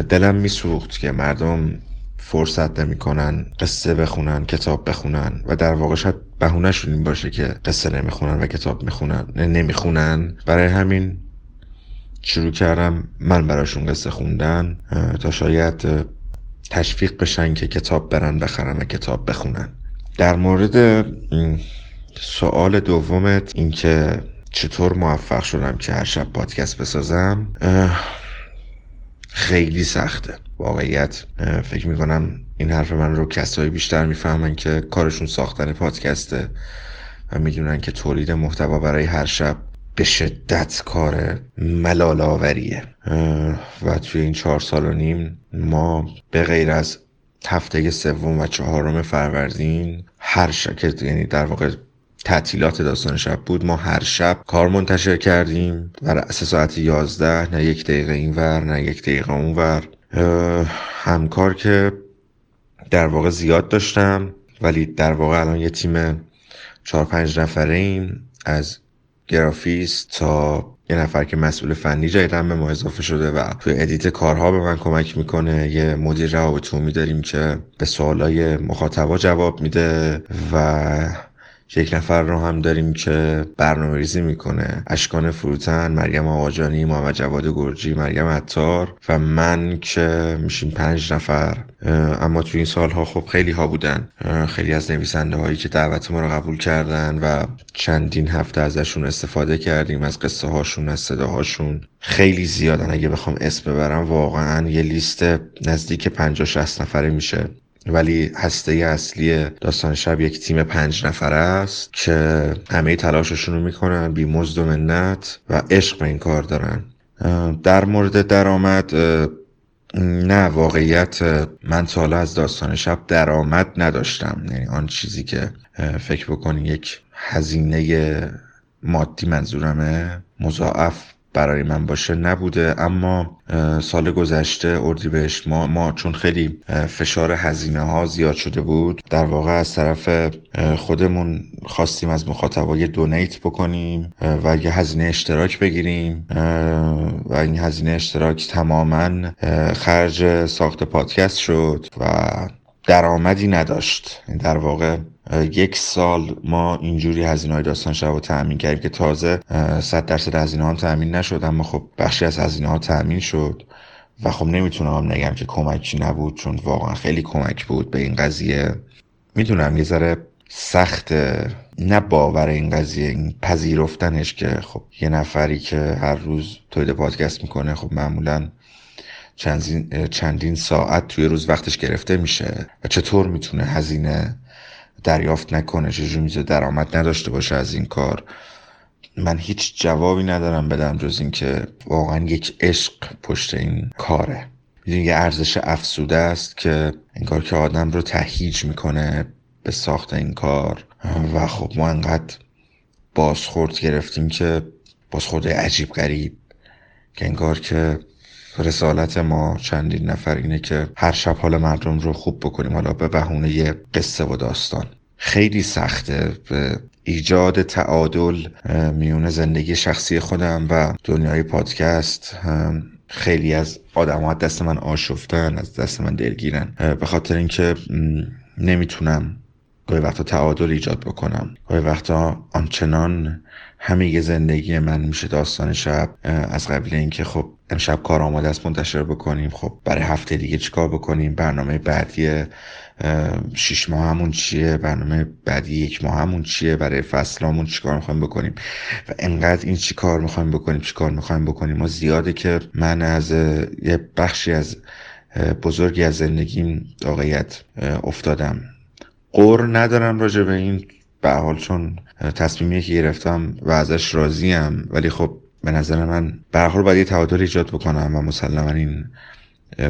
دلم میسوخت که مردم فرصت نمی‌کنن قصه بخونن کتاب بخونن. و در واقع شاید بهونهشون این باشه که قصه نمی‌خونن و کتاب می‌خونن نمی‌خونن. برای همین شروع کردم من براشون قصه خوندن تا شاید تشویق بشن که کتاب برن بخرن و کتاب بخونن. در مورد سوال دومت اینکه چطور موفق شدم که هر شب پادکست بسازم خیلی سخته. واقعیت فکر می‌کنم این حرف من رو کسایی بیشتر می‌فهمن که کارشون ساختن پادکسته و می‌دونن که تولید محتوا برای هر شب به شدت کار ملال آوریه. و توی این چهار سال و نیم ما به غیر از هفته سوم و چهارم فروردین هر شب یعنی در واقع تعطیلات داستان شب بود ما هر شب کار منتشر کردیم. و رأس ساعت یازده نه یک دقیقه این ور نه یک دقیقه اون ور. همکار که در واقع زیاد داشتم ولی در واقع الان یه تیم چهار پنج نفره ایم از گرافیست تا یه نفر که مسئول فنی جدیدن به ما اضافه شده و توی edit کارها به من کمک می‌کنه. یه مدیر روابط داریم که به سوالای مخاطبا جواب میده و یک نفر رو هم داریم که برنامه ریزی می‌کنه. اشکان فروتن مریم آقاجانی محمد جواد گرجی مریم عطار و من که میشیم پنج نفر. اما تو این سالها خب خیلی ها بودن خیلی از نویسنده هایی که دعوت ما رو قبول کردن و چندین هفته ازشون استفاده کردیم از قصه هاشون از صداهاشون. خیلی زیادن. اگه بخوام اسم ببرم واقعا یه لیست نزدیک 50 60 نفره میشه. ولی هسته اصلی داستان شب یک تیم پنج نفره است که همه تلاششون رو می‌کنن بی مزد و منت و عشق به این کار دارن. در مورد درآمد نه واقعیت من تا از داستان شب درآمد نداشتم. یعنی آن چیزی که فکر بکنی یک هزینه مادی منظورمه مضاعف برای من باشه نبوده. اما سال گذشته اردیبهشت ما ما چون خیلی فشار هزینه ها زیاد شده بود در واقع از طرف خودمون خواستیم از مخاطبای دونیت بکنیم و یه هزینه اشتراک بگیریم و این هزینه اشتراک تماما خرج ساخت پادکست شد و درآمدی نداشت. در واقع یک سال ما اینجوری هزینه های داستان شب رو تأمین کردیم که تازه صد درصد هزینه ها تأمین نشد اما خب بخشی از هزینه ها تأمین شد و خب نمی‌تونم نگم که کمکی نبود چون واقعا خیلی کمک بود به این قضیه. می‌دونم یه ذره سخت نه باور این قضیه این پذیرفتنش که خب یه نفری که هر روز تولید پادکست می‌کنه خب معمولا چندین, ساعت توی روز وقتش گرفته میشه. و چطور می‌تونه هزینه دریافت نکنه؟ چجور می‌تونه درآمد نداشته باشه از این کار؟ من هیچ جوابی ندارم بدم جز اینکه واقعا یک عشق پشت این کاره. می‌دونی یه ارزش افسوده است که این کار که آدم رو تهیج می‌کنه به ساخت این کار. و خب ما انقدر بازخورد گرفتیم که بازخورد عجیب غریب. که انگار که رسالت ما چندین نفر اینه که هر شب حال مردم رو خوب بکنیم. حالا به بهونه قصه و داستان. خیلی سخته. به ایجاد تعادل میون زندگی شخصی خودم و دنیای پادکست خیلی از آدم ها دست من آشفتن از دست من دلگیرن. به خاطر اینکه نمی‌تونم گاهی وقتا تعادل ایجاد بکنم. گاهی وقتا آنچنان همه زندگی من میشه داستان شب از قبیل اینکه خب امشب کار آماده است منتشر بکنیم. خب برای هفته دیگه چیکار بکنیم؟ برنامه بعدی شیش ماه همون چیه؟ برنامه بعدی یک ماه همون چیه؟ برای فصلامون چیکار می‌خوایم بکنیم؟ و انقدر این چی کار می‌خوایم بکنیم چی کار می‌خوایم بکنیم؟ و زیاده که من از یه بخشی از بزرگی از زندگیم واقعیت افتادم. قور ندارم راجع به این به حال چون تصمیمی که گرفتم و ازش راضیم ولی خب به نظر من به حال باید یه تعادل ایجاد بکنم و مسلما این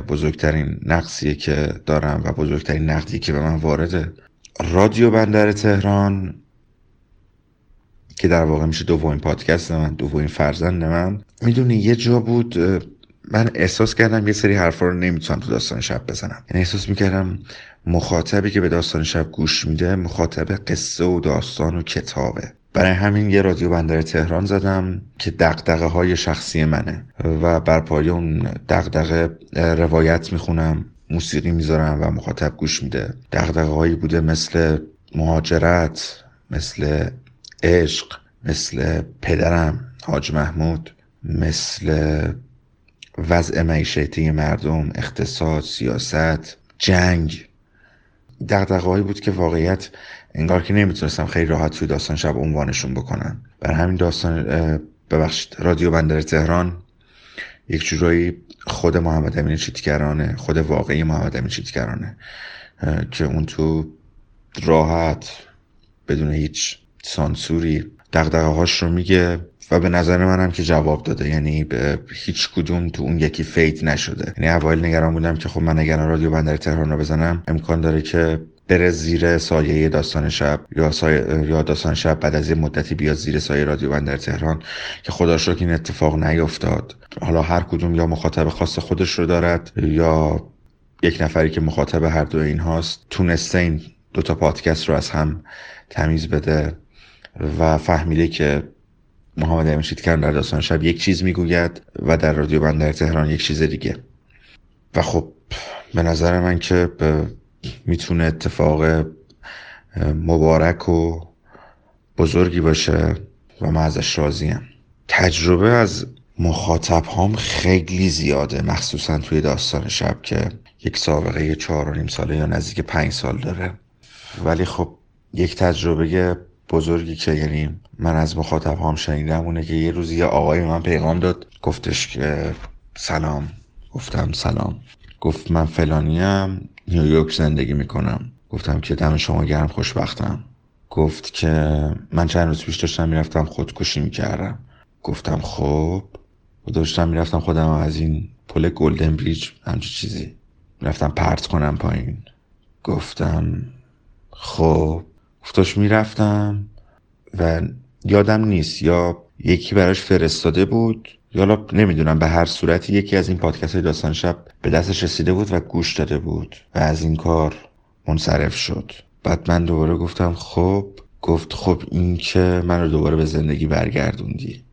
بزرگترین نقصیه که دارم و بزرگترین نقدی که به من وارده رادیو بندر تهران که در واقع میشه دومین پادکست من دومین فرزند من. می‌دونی یه جا بود من احساس کردم یه سری حرفا رو نمی‌تونم تو داستان شب بزنم. یعنی احساس می‌کردم مخاطبی که به داستان شب گوش میده مخاطب قصه و داستان و کتابه. برای همین یه رادیو بندر تهران زدم که دقدقه های شخصی منه و بر پایه اون دقدقه روایت می‌خونم موسیقی می‌ذارم و مخاطب گوش میده. دقدقه هایی بوده مثل مهاجرت مثل عشق مثل پدرم حاج محمود مثل وضع معیشتی مردم اقتصاد سیاست جنگ. دقدقه بود که واقعیت انگار که نمی‌تونستم خیلی راحت توی داستان شب عنوانشون بکنم. بر همین داستان ببخشید رادیو بندر تهران یک جورایی خود محمد امین چیتگرانه خود واقعی محمد امین چیتگرانه که اون تو راحت بدون هیچ سانسوری دقدقه هاش رو میگه و به نظر منم که جواب داده. یعنی هیچ کدوم تو اون یکی فیت نشده. یعنی اوایل نگران بودم که خب من اگر رادیو بندر تهران رو بزنم امکان داره که بره زیر سایه داستان شب یا, سایه یا داستان شب بعد از یه مدتی بیاد زیر سایه رادیو بندر تهران که خدا که این اتفاق نیفتاد حالا هر کدوم یا مخاطب خاص خودش رو دارد یا یک نفری که مخاطب هر دو این هاست تونسته این دوتا پادکست رو از هم تمیز بده. و فهمیده که محمد امین کردن در داستان شب یک چیز می‌گوید و در رادیو بندر تهران یک چیز دیگه. و خب به نظر من که می‌تونه اتفاق مبارک و بزرگی باشه و من ازش راضیم تجربه از مخاطب هم خیلی زیاده مخصوصا توی داستان شب که یک سابقه چهار و نیم ساله یا نزدیک پنج سال داره. ولی خب یک تجربه بزرگی که یعنی من از مخاطب هم شنیدم اونه که یه روزی یه آقای من پیغام داد. گفتش که سلام. گفتم سلام. گفت من فلانیم نیویورک زندگی می‌کنم. گفتم که دم شما گرم خوشبختم. گفت که من چند روز پیش داشتم می‌رفتم خودکشی می‌کردم. گفتم خب. داشتم می‌رفتم خودم از این پل گلدن بریج همچه چیزی. می‌رفتم پرت کنم پایین. گفتم خب. گفتاش می‌رفتم و یادم نیست یا یکی براش فرستاده بود یا نمی‌دونم به هر صورت یکی از این پادکست های داستان شب به دستش رسیده بود و گوش داده بود و از این کار منصرف شد. بعد من دوباره گفتم خب گفت خب این که من رو دوباره به زندگی برگردوندی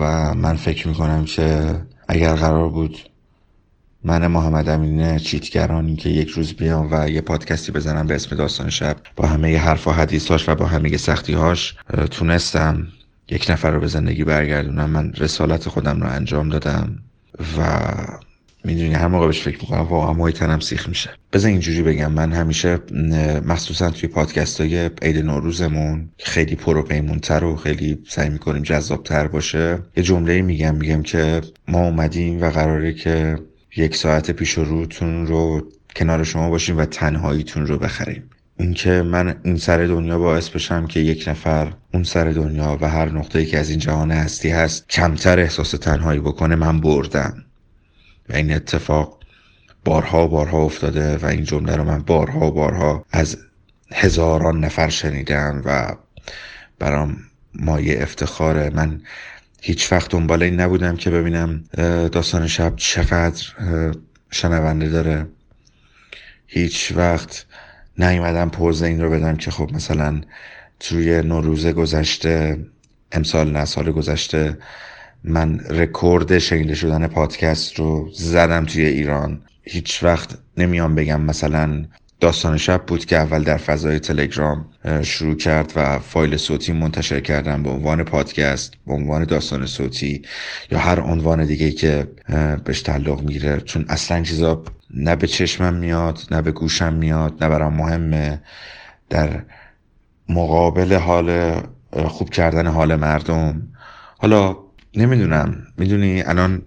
و من فکر می‌کنم که اگر قرار بود من محمد امینه چیتگرانی که یک روز بیام و یه پادکستی بزنم به اسم داستان شب. با همه حرف و حدیثاش و با همه سختیهاش تونستم یک نفر رو به زندگی برگردونم. من رسالت خودم رو انجام دادم و می‌دونی هر موقع بهش فکر می‌کنم واقعا محیط تنم سیخ میشه. بذار اینجوری بگم من همیشه مخصوصا توی پادکست های عید نوروزمون خیلی پروپیمونتر و خیلی سعی می‌کنیم جذابتر باشه. یه جمله میگم میگم که ما اومدیم و قراره که یک ساعت پیش روتون رو کنار شما باشیم و تنهاییتون رو بخریم. اینکه من این سر دنیا باعث بشم که یک نفر اون سر دنیا و هر نقطه‌ای که از این جهان هستی هست کمتر احساس تنهایی بکنه من بردم. و این اتفاق بارها و بارها افتاده و این جمله رو من بارها و بارها از هزاران نفر شنیدم و برام مایه افتخاره. من هیچ وقت دنبال این نبودم که ببینم داستان شب چقدر شنونده داره. هیچ وقت نیومدم پوز این رو بدم که خب مثلا توی نوروز گذشته امسال نه سال گذشته من رکورد شنیده شدن پادکست رو زدم توی ایران. هیچ وقت نمیام بگم مثلا داستان شب بود که اول در فضای تلگرام شروع کرد و فایل صوتی منتشر کردم به عنوان پادکست به عنوان داستان صوتی یا هر عنوان دیگه که بهش تعلق می‌گیره. چون اصلا چیزا نه به چشمم میاد نه به گوشم میاد نه برام مهمه. در مقابل حال خوب کردن حال مردم. حالا نمی‌دونم. می‌دونی الان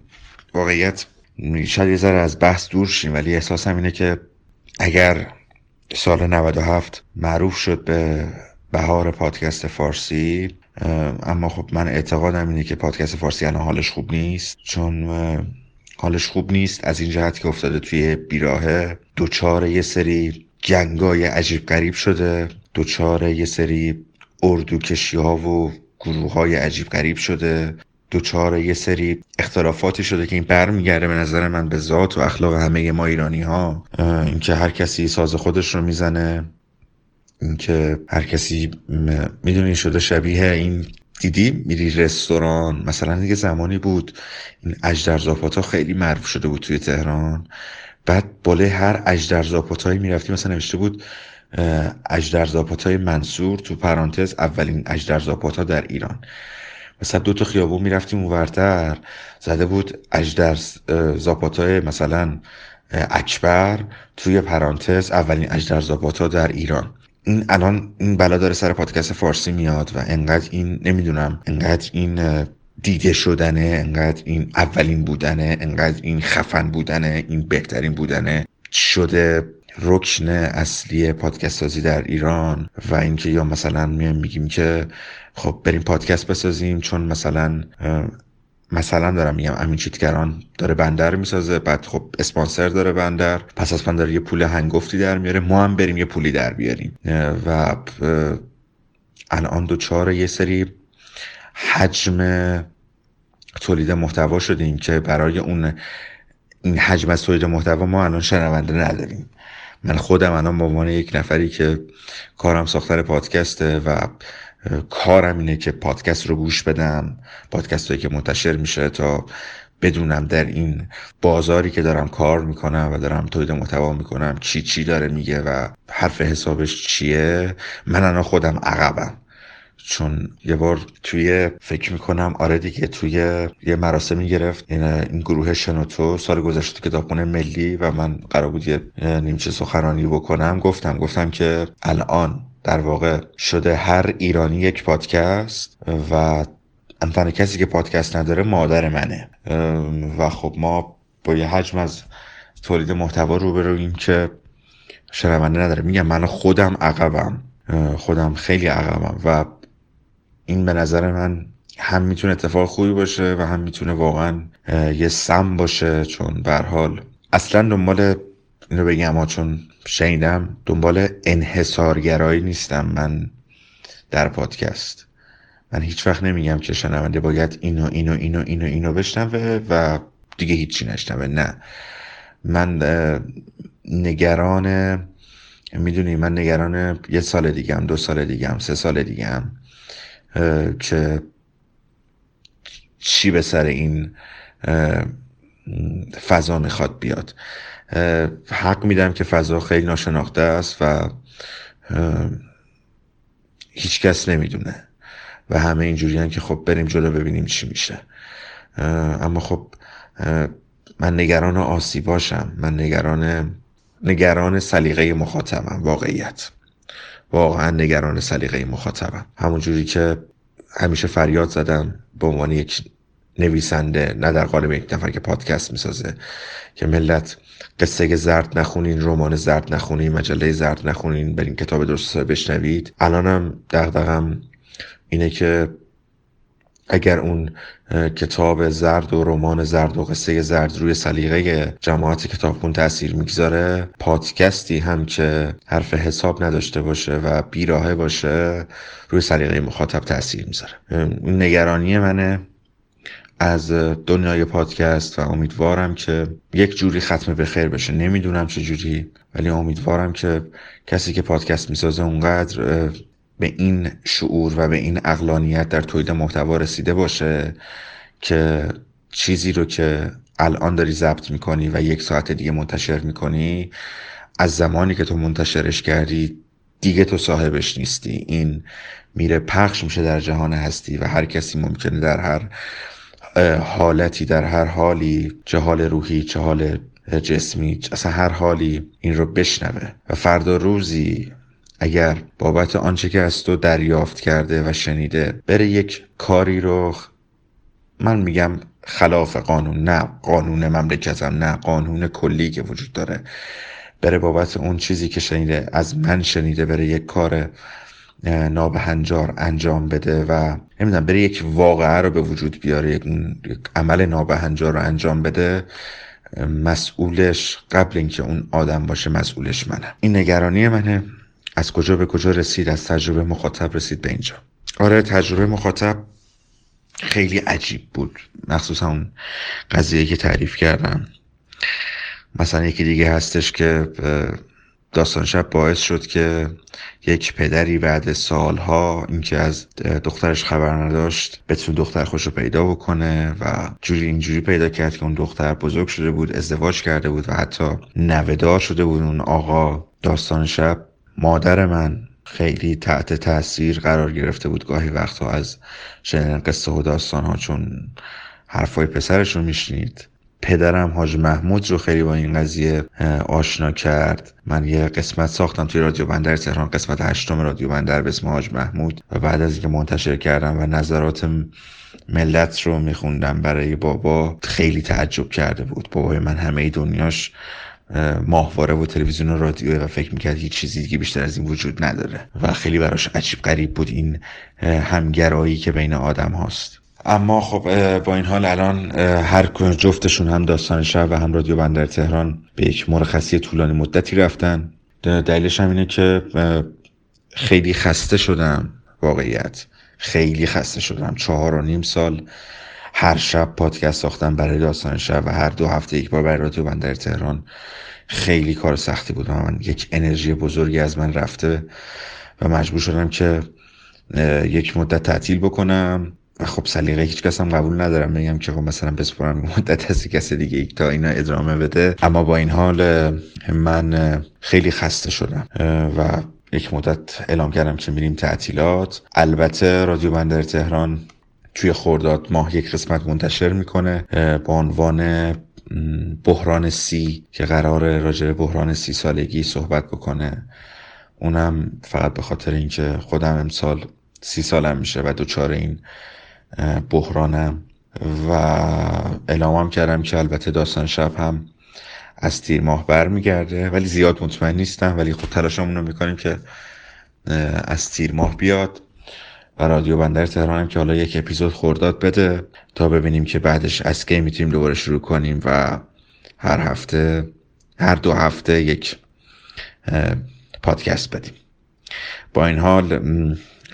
واقعیت شاید یه ذره از بحث دور شیم ولی احساسم اینه که اگر سال 97 معروف شد به بهار پادکست فارسی اما خب من اعتقادم اینه که پادکست فارسی الان حالش خوب نیست چون حالش خوب نیست از این جهت که افتاده توی بیراهه. دوچار یه سری جنگای عجیب غریب شده دوچار یه سری اردوکشی ها و گروه های عجیب غریب شده. دوچار یه سری اختلافاتی شده که این برمیگرده به نظر من به ذات و اخلاق همه ما ایرانی ها اینکه هر کسی ساز خودش رو می‌زنه اینکه هر کسی می‌دونی شده شبیه این دیدی میری رستوران. مثلا دیگه زمانی بود این اجدر زاپاتا خیلی معروف شده بود توی تهران. بعد بالای هر اجدر زاپاتایی می‌رفتی مثلا نوشته بود اجدر زاپاتای منصور تو پرانتز اولین اجدر زاپاتا در ایران. مثلا دو تا خیابون می‌رفتیم اونورتر. زده بود اجدر زاپاتای مثلا اکبر توی پرانتز اولین اجدر زاپاتا در ایران. این الان این بلا داره سر پادکست فارسی میاد و انقدر این نمی‌دونم انقدر این دیده شدنه انقدر این اولین بودنه انقدر این خفن بودنه این بهترین بودنه. شده رکن اصلی پادکست سازی در ایران و اینکه یا مثلا میگیم که خب بریم پادکست بسازیم چون مثلا مثلا دارم میگم امین چیتگران داره بندر می‌سازه بعد خب اسپانسر داره بندر پس از داره یه پول هنگفتی در میاره ما هم بریم یه پولی در بیاریم. و الان دوچار یه سری حجم تولید محتوا شدیم که برای اون این حجم از تولید محتوا ما الان شنونده نداریم. من خودم الان به عنوان یک نفری که کارم ساختن پادکسته و کارم اینه که پادکست رو گوش بدم پادکست هایی که منتشر میشه تا بدونم در این بازاری که دارم کار می‌کنم و دارم تولید محتوا می‌کنم چی چی داره میگه و حرف حسابش چیه. من الان خودم عقبم. چون یه بار توی فکر می‌کنم آره دیگه توی یه مراسمی گرفت این, این گروه شنوتو سال گذشته کتابخونه ملی و من قرار بود یه نیمچه سخنرانی بکنم گفتم گفتم که الان در واقع شده هر ایرانی یک پادکست و تنها کسی که پادکست نداره مادر منه. و خب ما با یه حجم از تولید محتوا روبرویم که شنونده نداره. میگم من خودم عقبم. خودم خیلی عقبم و این به نظر من هم می‌تونه اتفاق خوبی باشه و هم می‌تونه واقعا یه سم باشه چون به حال اصلا دنبال اینو بگم چون شنیدم دنبال انحصارگرایی نیستم من در پادکست. من هیچ وقت نمیگم که شنونده باید اینو اینو اینو اینو اینو بشنوه و دیگه هیچی نشنوه نه. من نگران می‌دونی من نگران یه سال دیگم دو سال دیگم سه سال دیگم که چی به سر این فضا می‌خواد بیاد. حق میدم که فضا خیلی ناشناخته است و هیچ کس نمی‌دونه و همه اینجوری که خب بریم جلو ببینیم چی میشه. اما خب من نگران آسیباشم من نگران نگران سلیقه مخاطبم واقعیت. واقعا نگران سلیقه مخاطبم. همون جوری که همیشه فریاد زدم به عنوان یک نویسنده نه در قالب یک نفر که پادکست می‌سازه که ملت قصه زرد نخونین رمان زرد نخونین مجله زرد نخونین برین کتاب درست بشنوید. الانم دغدغم اینه که اگر اون کتاب زرد و رمان زرد و قصه زرد روی سلیقه جماعت کتابخون تاثیر می‌گذاره پادکستی هم که حرف حساب نداشته باشه و بیراهه باشه روی سلیقه مخاطب تاثیر می‌ذاره. این نگرانی منه. از دنیای پادکست و امیدوارم که یک جوری ختم به خیر بشه. نمی‌دونم چه جوری ولی امیدوارم که کسی که پادکست می‌سازه اونقدر به این شعور و به این اقلانیت در تولید محتوا رسیده باشه که چیزی رو که الان داری ضبط می‌کنی و یک ساعت دیگه منتشر می‌کنی از زمانی که تو منتشرش کردی دیگه تو صاحبش نیستی. این میره پخش میشه در جهان هستی و هر کسی ممکنه در هر حالتی در هر حالی چه حال روحی چه حال جسمی اصلا هر حالی این رو بشنوه. و فردا روزی اگر بابت آنچه که از تو دریافت کرده و شنیده بره یک کاری رو من میگم خلاف قانون نه قانون مملکتم نه قانون کلی که وجود داره. بره بابت اون چیزی که شنیده از من شنیده بره یک کار نابهنجار انجام بده و نمی‌دونم بره یک واقعه رو به وجود بیاره یک, عمل نابهنجار رو انجام بده مسئولش قبل اینکه اون آدم باشه مسئولش منه. این نگرانی منه. از کجا به کجا رسید؟ از تجربه مخاطب رسید به اینجا. آره تجربه مخاطب خیلی عجیب بود. مخصوصا اون قضیه که تعریف کردم. مثلا یکی دیگه هستش که داستان شب باعث شد که یک پدری بعد سالها اینکه از دخترش خبر نداشت بتونه دختر خوش رو پیدا بکنه و جوری اینجوری پیدا کرد که اون دختر بزرگ شده بود ازدواج کرده بود و حتی نودار شده بود. اون آقا داستان شب مادر من خیلی تحت تاثیر قرار گرفته بود. گاهی وقتها از شنیدن قصه و داستان ها چون حرفای پسرش رو میشنید. پدرم حاج محمود رو خیلی با این قضیه آشنا کرد. من یه قسمت ساختم توی رادیو بندر تهران قسمت هشتم رادیو بندر به اسم حاج محمود. و بعد از اینکه منتشر کردم و نظرات ملت رو میخوندم برای بابا خیلی تعجب کرده بود. بابای من همه دنیاش ماهواره و تلویزیون و رادیو و فکر می‌کرد هیچ چیزی دیگه بیشتر از این وجود نداره. و خیلی براش عجیب غریب بود این همگرایی که بین آدم هاست. اما خب با این حال الان هر جفتشون هم داستان شب و هم رادیو بندر تهران به یک مرخصی طولانی مدتی رفتن. دلیلش هم اینه که خیلی خسته شدم واقعیت. خیلی خسته شدم. چهار و نیم سال هر شب پادکست ساختم برای داستان شب و هر دو هفته یک بار برای رادیو بندر تهران. خیلی کار سختی بود. من یک انرژی بزرگی از من رفته و مجبور شدم که یک مدت تعطیل بکنم. خب سلیقه هیچ کس هم قبول ندارم. بگم که خب مثلا بسپرم مدت از کس دیگه تا اینا ادامه بده. اما با این حال من خیلی خسته شدم و یک مدت اعلام کردم که میریم تعطیلات. البته رادیو بندر تهران توی خورداد ماه یک قسمت منتشر می‌کنه با عنوان بحران سی که قرار راجع بحران سی سالگی صحبت بکنه. اونم فقط به خاطر اینکه خودم امسال سی سالم میشه و دوچار این بحرانم و اعلامم کردم که البته داستان شب هم از تیر ماه برمیگرده ولی زیاد مطمئن نیستم ولی خب تلاشمون رو می‌کنیم که از تیر ماه بیاد و رادیو بندر تهران هم که حالا یک اپیزود خورداد بده تا ببینیم که بعدش از کی می‌تونیم دوباره شروع کنیم و هر هفته هر دو هفته یک پادکست بدیم. با این حال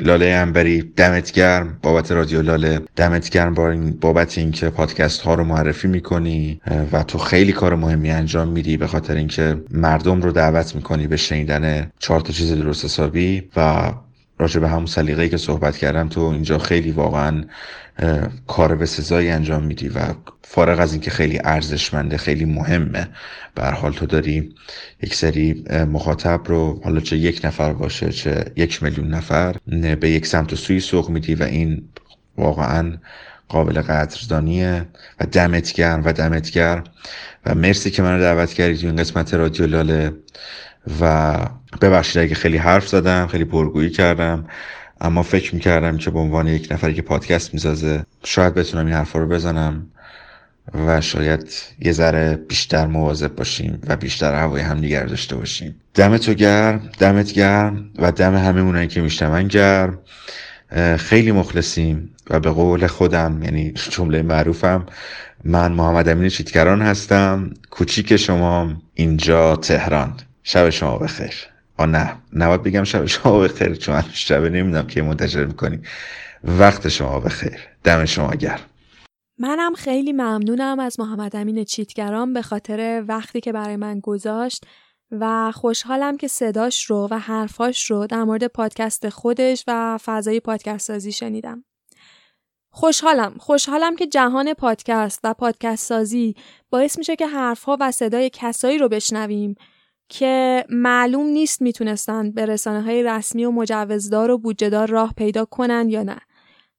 لاله انبری دمت گرم بابت رادیو لاله. دمت گرم بابت اینکه پادکست ها رو معرفی می‌کنی و تو خیلی کار مهمی انجام میدی به خاطر اینکه مردم رو دعوت می‌کنی به شنیدن چهار تا چیز درست حسابی و راجع به همون سلیقه‌ای که صحبت کردم تو اینجا خیلی واقعا کار به سزایی انجام میدی و فارغ از اینکه خیلی ارزشمنده خیلی مهمه. به حال تو داری یک سری مخاطب رو حالا چه یک نفر باشه چه یک میلیون نفر به یک سمت و سوی سوق میدی و این واقعا قابل قدردانیه و دمت گرم و دمت گرم. و مرسی که منو دعوت کردی تو این قسمت رادیو لاله. و ببخشید اگه خیلی حرف زدم خیلی پرگویی کردم اما فکر می‌کردم که به عنوان یک نفری که پادکست می‌سازه شاید بتونم این حرفا رو بزنم و شاید یه ذره بیشتر مواظب باشیم و بیشتر هوای هم دیگر داشته باشیم. دمت تو گرم دمت گرم و دم همه اونایی که میشتمن گرم. خیلی مخلصیم و به قول خودم یعنی جمله معروفم من محمد امین چیتکران هستم کوچیک شما اینجا تهران. شب شما بخیر. آ نه. نباید بگم شب شما بخیر چون شب نمی‌دونم که منتشر می‌کنی. وقت شما بخیر. دم شما گرم. منم خیلی ممنونم از محمد امین چیتگران به خاطر وقتی که برای من گذاشت و خوشحالم که صداش رو و حرفاش رو در مورد پادکست خودش و فضای پادکست سازی شنیدم. خوشحالم. خوشحالم که جهان پادکست و پادکست سازی باعث میشه که حرفها و صدای کسایی رو بشنویم که معلوم نیست می‌تونستند به رسانه های رسمی و مجوزدار و بودجهدار راه پیدا کنند یا نه.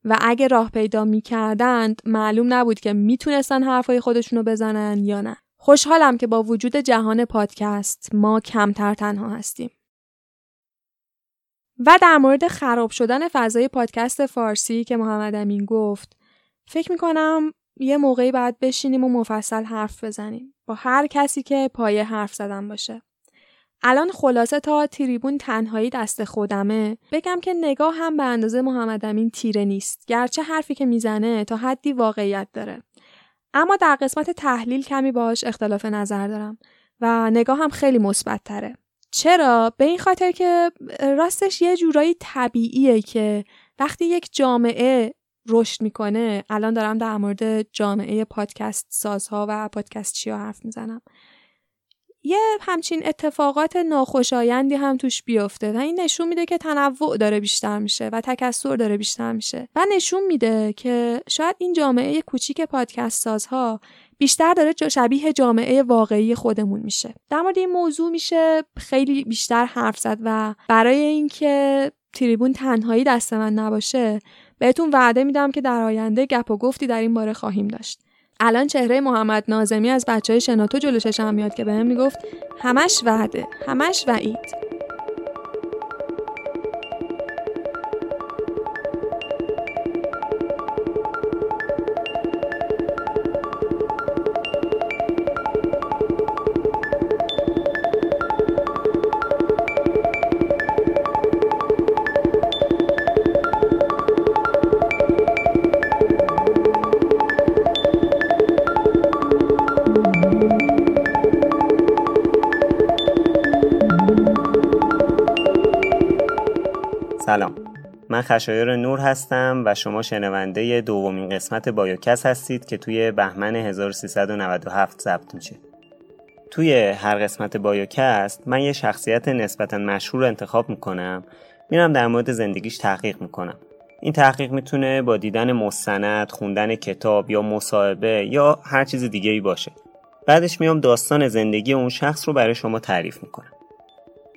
و اگه راه پیدا می‌کردند معلوم نبود که می‌تونستن حرفای خودشون رو بزنن یا نه. خوشحالم که با وجود جهان پادکست ما کمتر تنها هستیم. و در مورد خراب شدن فضای پادکست فارسی که محمد امین گفت فکر می‌کنم یه موقعی باید بشینیم و مفصل حرف بزنیم. با هر کسی که پایه حرف زدن باشه. الان خلاصه تا تریبون تنهایی دست خودمه. بگم که نگاه هم به اندازه محمد امین تیره نیست. گرچه حرفی که می‌زنه تا حدی واقعیت داره. اما در قسمت تحلیل کمی باش اختلاف نظر دارم و نگاه هم خیلی مثبت تره. چرا؟ به این خاطر که راستش یه جورایی طبیعیه که وقتی یک جامعه رشد می‌کنه الان دارم در مورد جامعه پادکست سازها و پادکست چیا حرف می‌زنم. یه همچین اتفاقات ناخوشایندی هم توش بیفته و این نشون میده که تنوع داره بیشتر میشه و تکسر داره بیشتر میشه. و نشون میده که شاید این جامعه کوچیک پادکست سازها بیشتر داره شبیه جامعه واقعی خودمون میشه. در مورد این موضوع میشه خیلی بیشتر حرف زد و برای اینکه تریبون تنهایی دست من نباشه بهتون وعده میدم که در آینده گپ و گفتی در این باره خواهیم داشت. الان چهره محمد نازمی از بچه های شناتو جلو میاد که بهم می‌گفت همش وعده همش وعید. من خشایر نور هستم و شما شنونده دومین قسمت بایوکس هستید که توی بهمن 1397 ضبط میشه. توی هر قسمت بایوکست من یه شخصیت نسبتا مشهور انتخاب می‌کنم میرم در مورد زندگیش تحقیق می‌کنم. این تحقیق می‌تونه با دیدن مستند، خوندن کتاب یا مصاحبه یا هر چیز دیگه ای باشه. بعدش میام داستان زندگی اون شخص رو برای شما تعریف می‌کنم.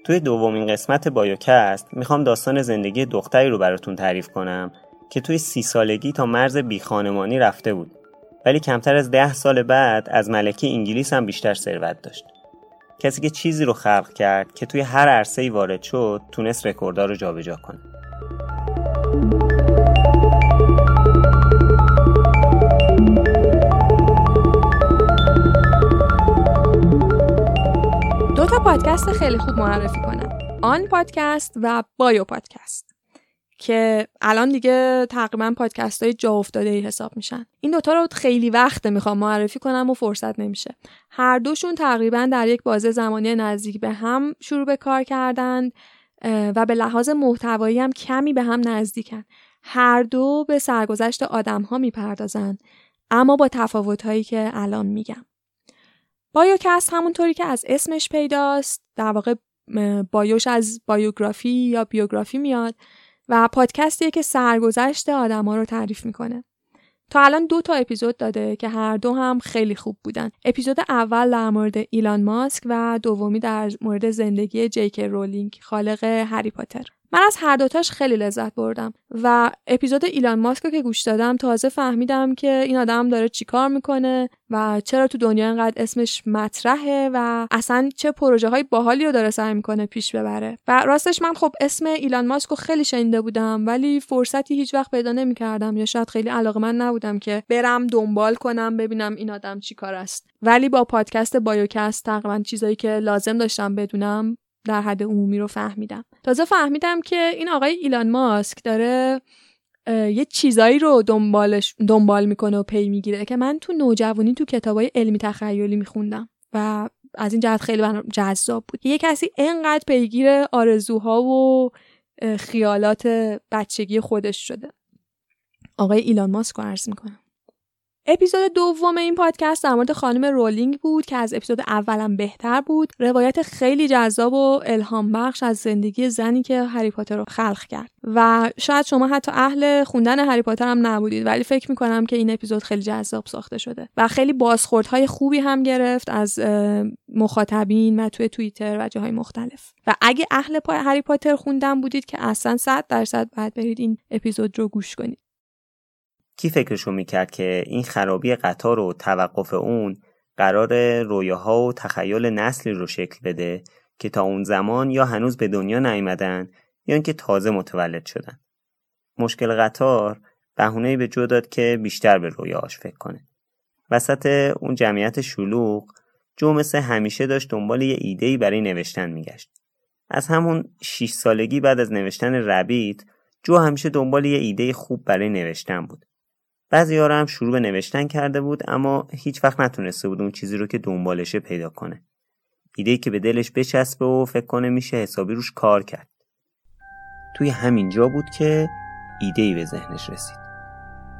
توی دومین قسمت بایوکست می‌خوام داستان زندگی دختری رو براتون تعریف کنم که توی سی سالگی تا مرز بیخانمانی رفته بود. ولی کمتر از ده سال بعد از ملکه انگلیس هم بیشتر ثروت داشت. کسی که چیزی رو خلق کرد که توی هر عرصه ای وارد شد تونست رکوردها رو جابجا کنه. پادکست خیلی خوب معرفی کنم. آن پادکست و بایو پادکست. که الان دیگه تقریبا پادکست های جا افتاده ای حساب میشن. این دوتا رو خیلی وقته می‌خوام معرفی کنم و فرصت نمیشه. هر دوشون تقریبا در یک بازه زمانی نزدیک به هم شروع به کار کردند و به لحاظ محتوایی هم کمی به هم نزدیکن. هر دو به سرگذشت آدم ها می‌پردازن. اما با تفاوت هایی که الان میگم. بایوکست همونطوری که از اسمش پیداست در واقع بایوش از بایوگرافی یا بیوگرافی میاد و پادکستیه که سرگذشت آدما رو تعریف می‌کنه. تا الان دو تا اپیزود داده که هر دو هم خیلی خوب بودن. اپیزود اول در مورد ایلان ماسک و دومی در مورد زندگی جیک رولینگ خالق هری پاتر. من از هر دوتاش خیلی لذت بردم و اپیزود ایلان ماسک که گوش دادم تازه فهمیدم که این آدم داره چیکار می‌کنه و چرا تو دنیا اینقدر اسمش مطرحه و اصلا چه پروژه های باحالی رو داره سعی می‌کنه پیش ببره. و راستش من خب اسم ایلان ماسک رو خیلی شنیده بودم ولی فرصتی هیچ وقت پیدا نمی‌کردم یا شاید خیلی علاقه من نبودم که برم دنبال کنم ببینم این آدم چیکار است. ولی با پادکست بایوکست تقریبا چیزایی که لازم داشتم بدونم در حد عمومی رو فهمیدم. تازه فهمیدم که این آقای ایلان ماسک داره یه چیزایی رو دنبالش دنبال می‌کنه و پی می‌گیره که من تو نوجوانی تو کتابای علمی تخیلی میخوندم و از این جهت خیلی جذاب بود. یه کسی انقدر پیگیر آرزوها و خیالات بچگی خودش شده. آقای ایلان ماسک رو عرض می‌کنم. اپیزود دوم این پادکست در مورد خانم رولینگ بود که از اپیزود اولم بهتر بود. روایت خیلی جذاب و الهام بخش از زندگی زنی که هری پاتر رو خلق کرد. و شاید شما حتی اهل خوندن هری پاتر هم نبودید ولی فکر می‌کنم که این اپیزود خیلی جذاب ساخته شده. و خیلی بازخوردهای خوبی هم گرفت از مخاطبین و توی توییتر و جاهای مختلف. و اگه اهل هری پاتر خوندن بودید که اصلا 100 درصد باید برید این اپیزود رو گوش کنید. کی فکرشو می‌کرد که این خرابی قطار و توقف اون قرار رویاها و تخیل نسلی رو شکل بده که تا اون زمان یا هنوز به دنیا نیامدن یا اینکه تازه متولد شدن. مشکل قطار بهونه به جو داد که بیشتر به رویاهاش فکر کنه. وسط اون جمعیت شلوغ جو مثل همیشه داشت دنبال یه ایدهی برای نوشتن میگشت. از همون 6 سالگی بعد از نوشتن ربیت جو همیشه دنبال یه ایده خوب برای نوشتن بود. بعضی هم شروع به نوشتن کرده بود اما هیچ وقت نتونسته بود اون چیزی رو که دنبالشه پیدا کنه. ایده که به دلش بچسبه و فکر کنه میشه حسابی روش کار کرد. توی همین جا بود که ایده ای به ذهنش رسید.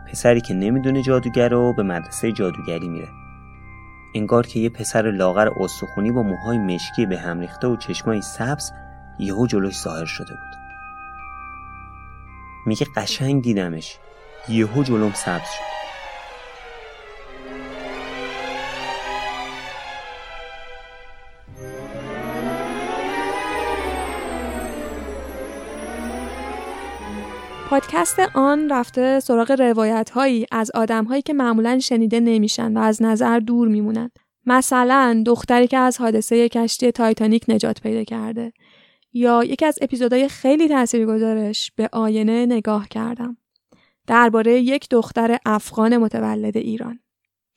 پسری که نمی‌دونه جادوگر رو به مدرسه جادوگری میره. انگار که یه پسر لاغر استخونی با موهای مشکی به هم ریخته و چشمای سبز یهو جلوش ظاهر شده بود. میگه قشنگ دیدمش یهو جلوم سبز شد پادکست آن رفته سراغ روایت هایی از آدم هایی که معمولا شنیده نمیشن و از نظر دور میمونن. مثلا دختری که از حادثه کشتی تایتانیک نجات پیدا کرده یا یکی از اپیزودهای خیلی تاثیرگذارش به آینه نگاه کردم. درباره یک دختر افغان متولد ایران.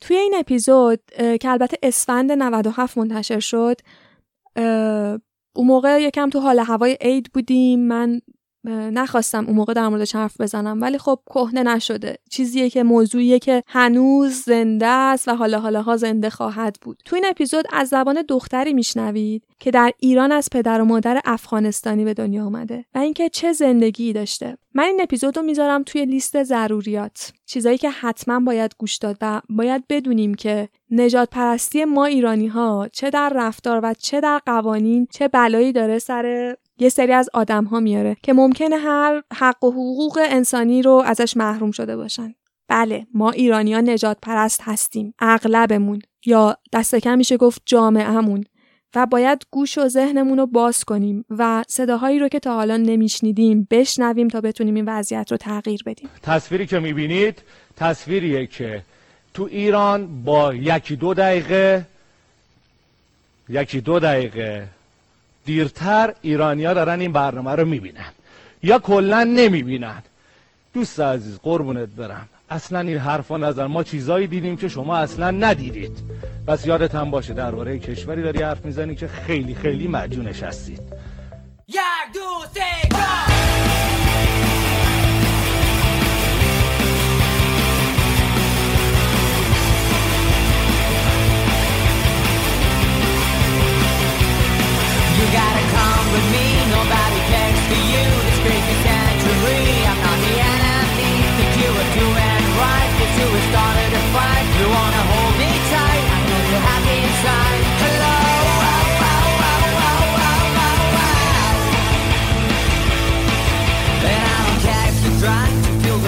توی این اپیزود که البته اسفند 97 منتشر شد اون موقع یکم تو حال هوای عید بودیم من نخواستم اون موقع در موردش حرف بزنم ولی خب کهنه نشده. چیزیه که موضوعیه که هنوز زنده است و حالا حالا ها زنده خواهد بود. تو این اپیزود از زبان دختری میشنوید که در ایران از پدر و مادر افغانستانی به دنیا آمده و اینکه چه زندگی داشته. من این اپیزود رو می‌ذارم توی لیست ضروریات. چیزایی که حتما باید گوش داد و باید بدونیم که نجات پرستی ما ایرانی ها چه در رفتار و چه در قوانین چه بلایی داره سر یه سری از آدم ها میاره که ممکنه هر حق و حقوق انسانی رو ازش محروم شده باشن. بله ما ایرانیان نجات پرست هستیم اغلبمون یا دست کم میشه گفت جامعهمون و باید گوش و ذهنمون رو باز کنیم و صداهایی رو که تا حالا نمیشنیدیم بشنویم تا بتونیم این وضعیت رو تغییر بدیم تصویری که می‌بینید تصویریه که تو ایران با یکی دو دقیقه یکی دو دقیقه دیرتر ایرانیا دارن این برنامه رو می‌بینن. یا کلا نمی‌بینن. دوست عزیز قربونت برم. اصلا این حرفا نظر ما چیزایی دیدیم که شما اصلا ندیدید. پس یادت هم باشه درباره کشوری داری حرف می‌زنی که خیلی خیلی مجونش هستید. یک دو سه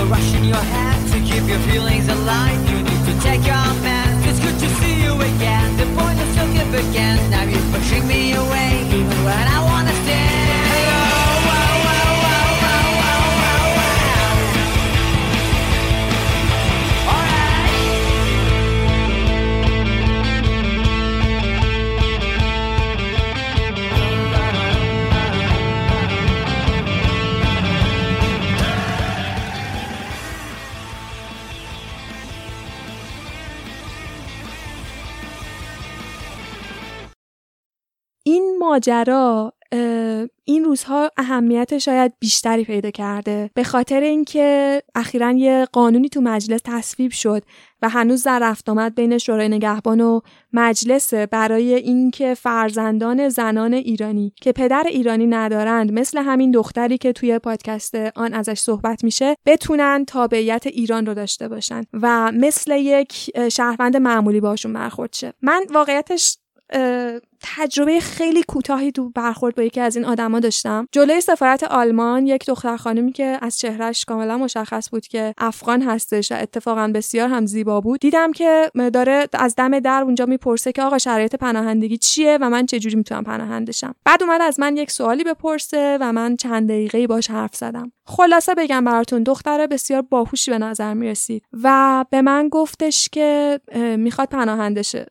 rush in your head to keep your feelings alive. You need to take your meds. Again. Now you're pushing me away. Even when I wanna ماجرا این روزها اهمیت شاید بیشتری پیدا کرده به خاطر اینکه اخیرا یه قانونی تو مجلس تصویب شد و هنوز در رفت آمد بین شورای نگهبان و مجلس برای اینکه فرزندان زنان ایرانی که پدر ایرانی ندارند مثل همین دختری که توی پادکست آن ازش صحبت میشه بتونن تابعیت ایران رو داشته باشن و مثل یک شهروند معمولی باشون برخورد شه. من واقعیتش تجربه خیلی کوتاهی تو برخورد با یکی از این آدما داشتم. جلوی سفارت آلمان یک دختر خانمی که از چهرهش کاملا مشخص بود که افغان هستش و اتفاقا بسیار هم زیبا بود دیدم که داره از دم در اونجا می‌پرسه که آقا شرایط پناهندگی چیه و من چجوری می‌تونم پناهندشم. بعد اومد از من یک سوالی بپرسه و من چند دقیقه باش حرف زدم. خلاصه بگم براتون دختر بسیار باهوشی به نظر می‌رسید و به من گفتش که می‌خواد پناهندشه.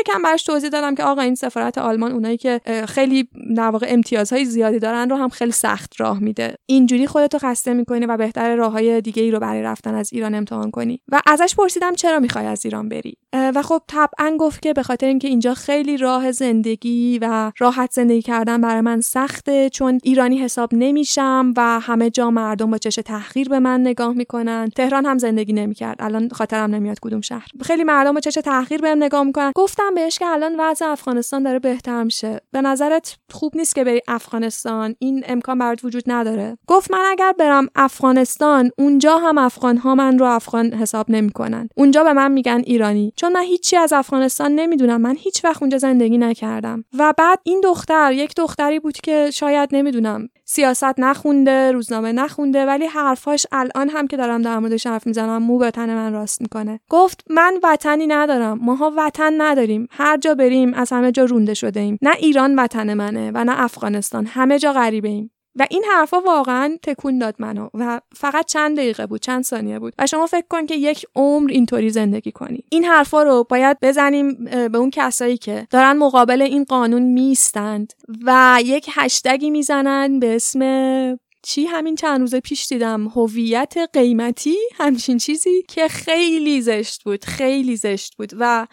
یکم براش توضیح دادم که آقا این سفارت آلمان اونایی که خیلی در واقع امتیازهای زیادی دارن رو هم خیلی سخت راه میده. اینجوری خودتو خسته می‌کنی و بهتر راههای دیگه ای رو برای رفتن از ایران امتحان کنی. و ازش پرسیدم چرا می‌خوای از ایران بری؟ و خب طبعا گفت که به خاطر اینکه اینجا خیلی راه زندگی و راحت زندگی کردن برای من سخته چون ایرانی حساب نمیشم و همه جا مردم با چش تحقیر به من نگاه می‌کنن. تهران هم زندگی نمی‌کرد. الان خاطرم نمیاد کدوم شهر. خیلی مردم با چش تحقیر بهم نگاه می‌کنن. گفتم بهش که الان وضع افغانستان داره بهتر میشه. به نظرت خوب نیست که بری افغانستان؟ این امکان برات وجود نداره. گفت من اگر برم افغانستان اونجا هم افغان ها من رو افغان حساب نمی‌کنن. اونجا به من میگن ایرانی. چون من هیچی از افغانستان نمی‌دونم. من هیچ وقت اونجا زندگی نکردم. و بعد این دختر یک دختری بود که شاید نمی‌دونم. سیاست نخونده روزنامه نخونده ولی حرفاش الان هم که دارم در موردش حرف می‌زنم مو به تن من راست می‌کنه. گفت من وطنی ندارم. ماها وطن نداریم. هر جا بریم از همه جا رونده شده ایم. نه ایران وطن منه و نه افغانستان. همه جا غریبه ایم و این حرفا واقعا تکون داد منو و فقط چند دقیقه بود چند ثانیه بود. و شما فکر کن که یک عمر اینطوری زندگی کنی. این حرفا رو باید بزنیم به اون کسایی که دارن مقابل این قانون میستند و یک هشتگی می‌زنن به اسم چی؟ همین چند روز پیش دیدم. هویت قیمتی؟ همچین چیزی که خیلی زشت بود خیلی زشت بود و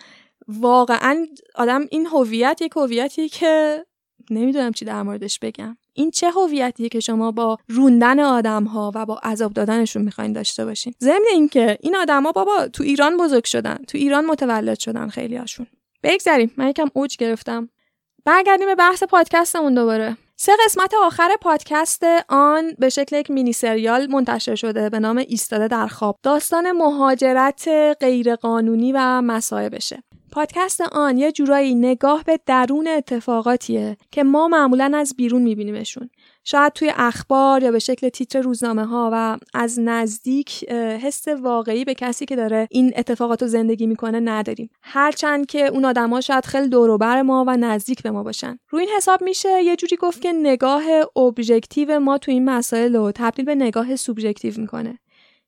واقعا آدم این هویت یک هویتی که نمی‌دونم چی در موردش بگم. این چه هویتیه که شما با روندن آدم ها و با عذاب دادنشون می‌خواین داشته باشین؟ ضمن اینکه این آدما بابا تو ایران بزرگ شدن تو ایران متولد شدن خیلی هاشون بگذریم. من یکم اوج گرفتم. برگردیم به بحث پادکستمون دوباره. سه قسمت آخر پادکست آن به شکل یک مینی سریال منتشر شده به نام ایستاده در خواب. داستان مهاجرت غیرقانونی و مصائبشه پادکست آن یه جورایی نگاه به درون اتفاقاتیه که ما معمولا از بیرون میبینیمشون. شاید توی اخبار یا به شکل تیتر روزنامه ها و از نزدیک حس واقعی به کسی که داره این اتفاقات رو زندگی می‌کنه نداریم. هرچند که اون آدما شاید خیلی دوروبر ما و نزدیک به ما باشن. روی این حساب میشه یه جوری گفت که نگاه ابژکتیو ما تو این مسائل رو تبدیل به نگاه سوبژکتیو می‌کنه.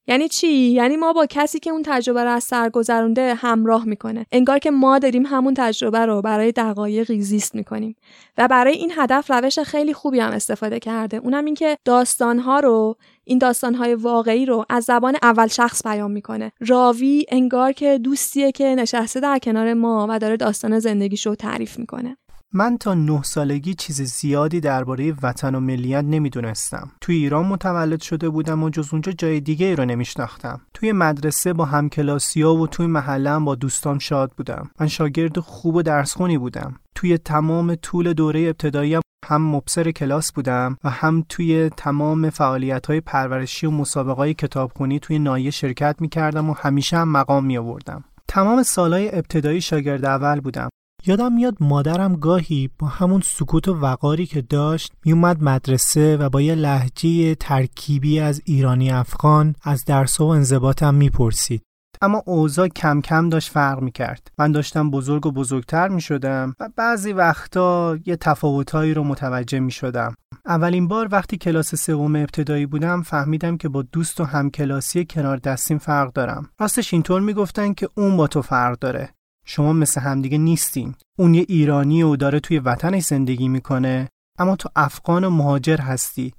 یعنی چی؟ یعنی ما با کسی که اون تجربه رو از سر گذرونده همراه می‌کنه. انگار که ما داریم همون تجربه رو برای دقایقی زیست می‌کنیم. و برای این هدف روش خیلی خوبی هم استفاده کرده. اونم اینکه داستانها رو این داستانهای واقعی رو از زبان اول شخص بیان می‌کنه. راوی انگار که دوستیه که نشسته در کنار ما و داره داستان زندگیشو تعریف می‌کنه. من تا نه سالگی چیز زیادی درباره وطن و ملیت نمی‌دونستم. توی ایران متولد شده بودم و جز اونجا جای دیگه ای رو نمیشناختم. توی مدرسه با همکلاسیا و توی محلم با دوستان شاد بودم. من شاگرد خوب و درسخونی بودم. توی تمام طول دوره ابتدایی هم مبصر کلاس بودم و هم توی تمام فعالیت های پرورشی و مسابقه های کتابخونی توی نایه شرکت می کردم و همیشه هم مقام می آوردم. تمام سالهای ابتدایی شاگرد اول بودم یادم میاد مادرم گاهی با همون سکوت و وقاری که داشت میومد مدرسه و با یه لحجه ترکیبی از ایرانی افغان از درس و انضباطم می‌پرسید. اما اوضاع کم کم داشت فرق می‌کرد. من داشتم بزرگ و بزرگتر می‌شدم و بعضی وقتا یه تفاوتهایی رو متوجه می‌شدم. اولین بار وقتی کلاس سوم ابتدایی بودم فهمیدم که با دوست و همکلاسی کنار دستیم فرق دارم. راستش اینطور می‌گفتن که اون با تو فرق داره. شما مثل همدیگه نیستین. اون یه ایرانی و داره توی وطنش زندگی می‌کنه اما تو افغان و مهاجر هستی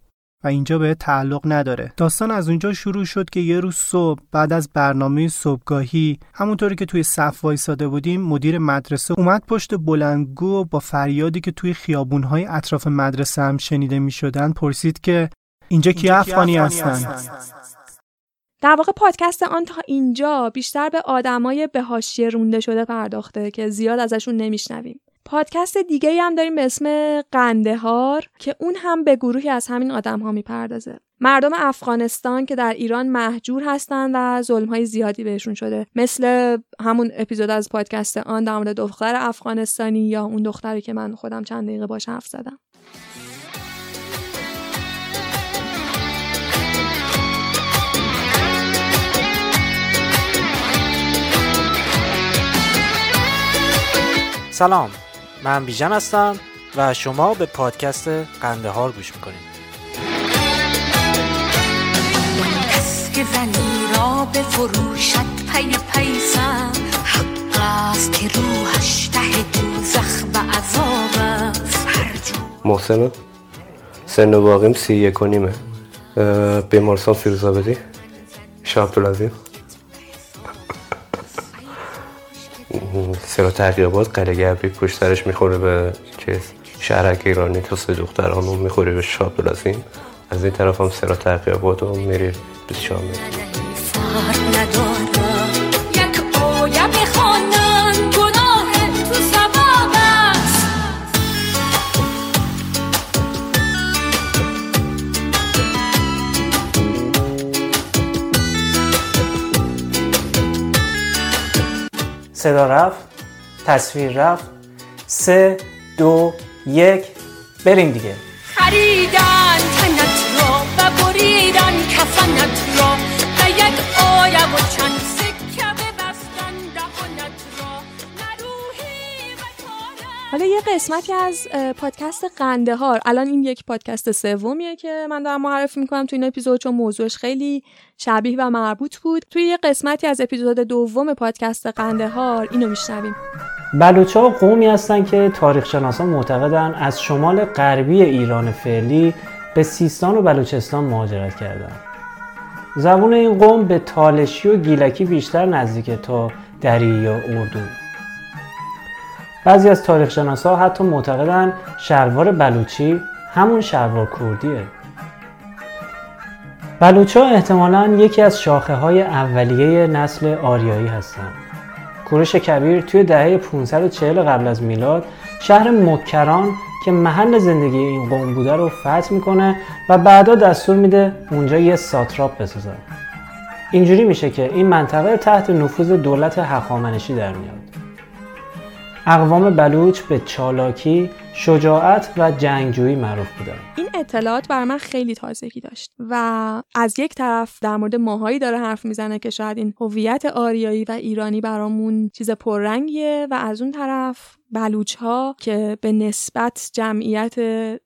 و اینجا به تعلق نداره. داستان از اونجا شروع شد که یه روز صبح بعد از برنامه صبحگاهی همونطوری که توی صف وایساده بودیم مدیر مدرسه اومد پشت بلندگو و با فریادی که توی خیابونهای اطراف مدرسه هم شنیده می شدن پرسید که اینجا کی افغانی هستن؟ در واقع پادکست آن تا اینجا بیشتر به آدمای به حاشیه رونده شده پرداخته که زیاد ازشون نمیشنویم. پادکست دیگه هم داریم به اسم قندهار که اون هم به گروهی از همین آدم ها می‌پردازه. مردم افغانستان که در ایران محجور هستن و ظلم های زیادی بهشون شده. مثل همون اپیزود از پادکست آن در مورد دختر افغانستانی یا اون دختری که من خودم چند دقیقه باش حرف زدم. سلام. من بیژن هستم و شما به پادکست قندهار گوش می‌کنید. کس که زنی را به فروشت پی پیسم. حق است که روحش ته دوزخ و عذاب است. محسنم سن واقعیم سی یک و نیمه. بیمارستان فیروزآبادی شاه عبدالعظیم سرا تحقیقات قلعه پشت سرش می‌خوره به چیز شهرک ایرانی تو سه دخترانو می‌خوره به عبدالعظیم. از این طرف هم سرا تحقیقات و میری به شام صدا رفت تصویر رفت. سه دو یک بریم دیگه. خریدن تنت را و بریدن کفنت را و یک آیه و چند حالا یه قسمتی از پادکست قندهار الان این یک پادکست سومیه که من دارم معرفی می‌کنم تو این اپیزود چون موضوعش خیلی شبیه و مربوط بود توی یه قسمتی از اپیزود دوم پادکست قندهار اینو میشنویم بلوچها قومی هستند که تاریخ شناسان معتقدن از شمال غربی ایران فعلی به سیستان و بلوچستان مهاجرت کردند. زبون این قوم به تالشی و گیلکی بیشتر نزدیکه تا دری یا اردو. بعضی از تاریخ شناسا حتی معتقدن شلوار بلوچی همون شلوار کردیه. بلوچها احتمالاً یکی از شاخه های اولیه نسل آریایی هستند. کوروش کبیر توی دهه 540 قبل از میلاد شهر مکران که محل زندگی این قوم بوده رو فتح می‌کنه و بعدا دستور میده اونجا یه ساتراپ بسازن اینجوری میشه که این منطقه تحت نفوذ دولت هخامنشی در میاد اقوام بلوچ به چالاکی، شجاعت و جنگجویی معروف بودن این اطلاعات بر من خیلی تازگی داشت و از یک طرف در مورد ماهایی داره حرف می‌زنه که شاید این هویت آریایی و ایرانی برامون چیز پررنگیه و از اون طرف بلوچ ها که به نسبت جمعیت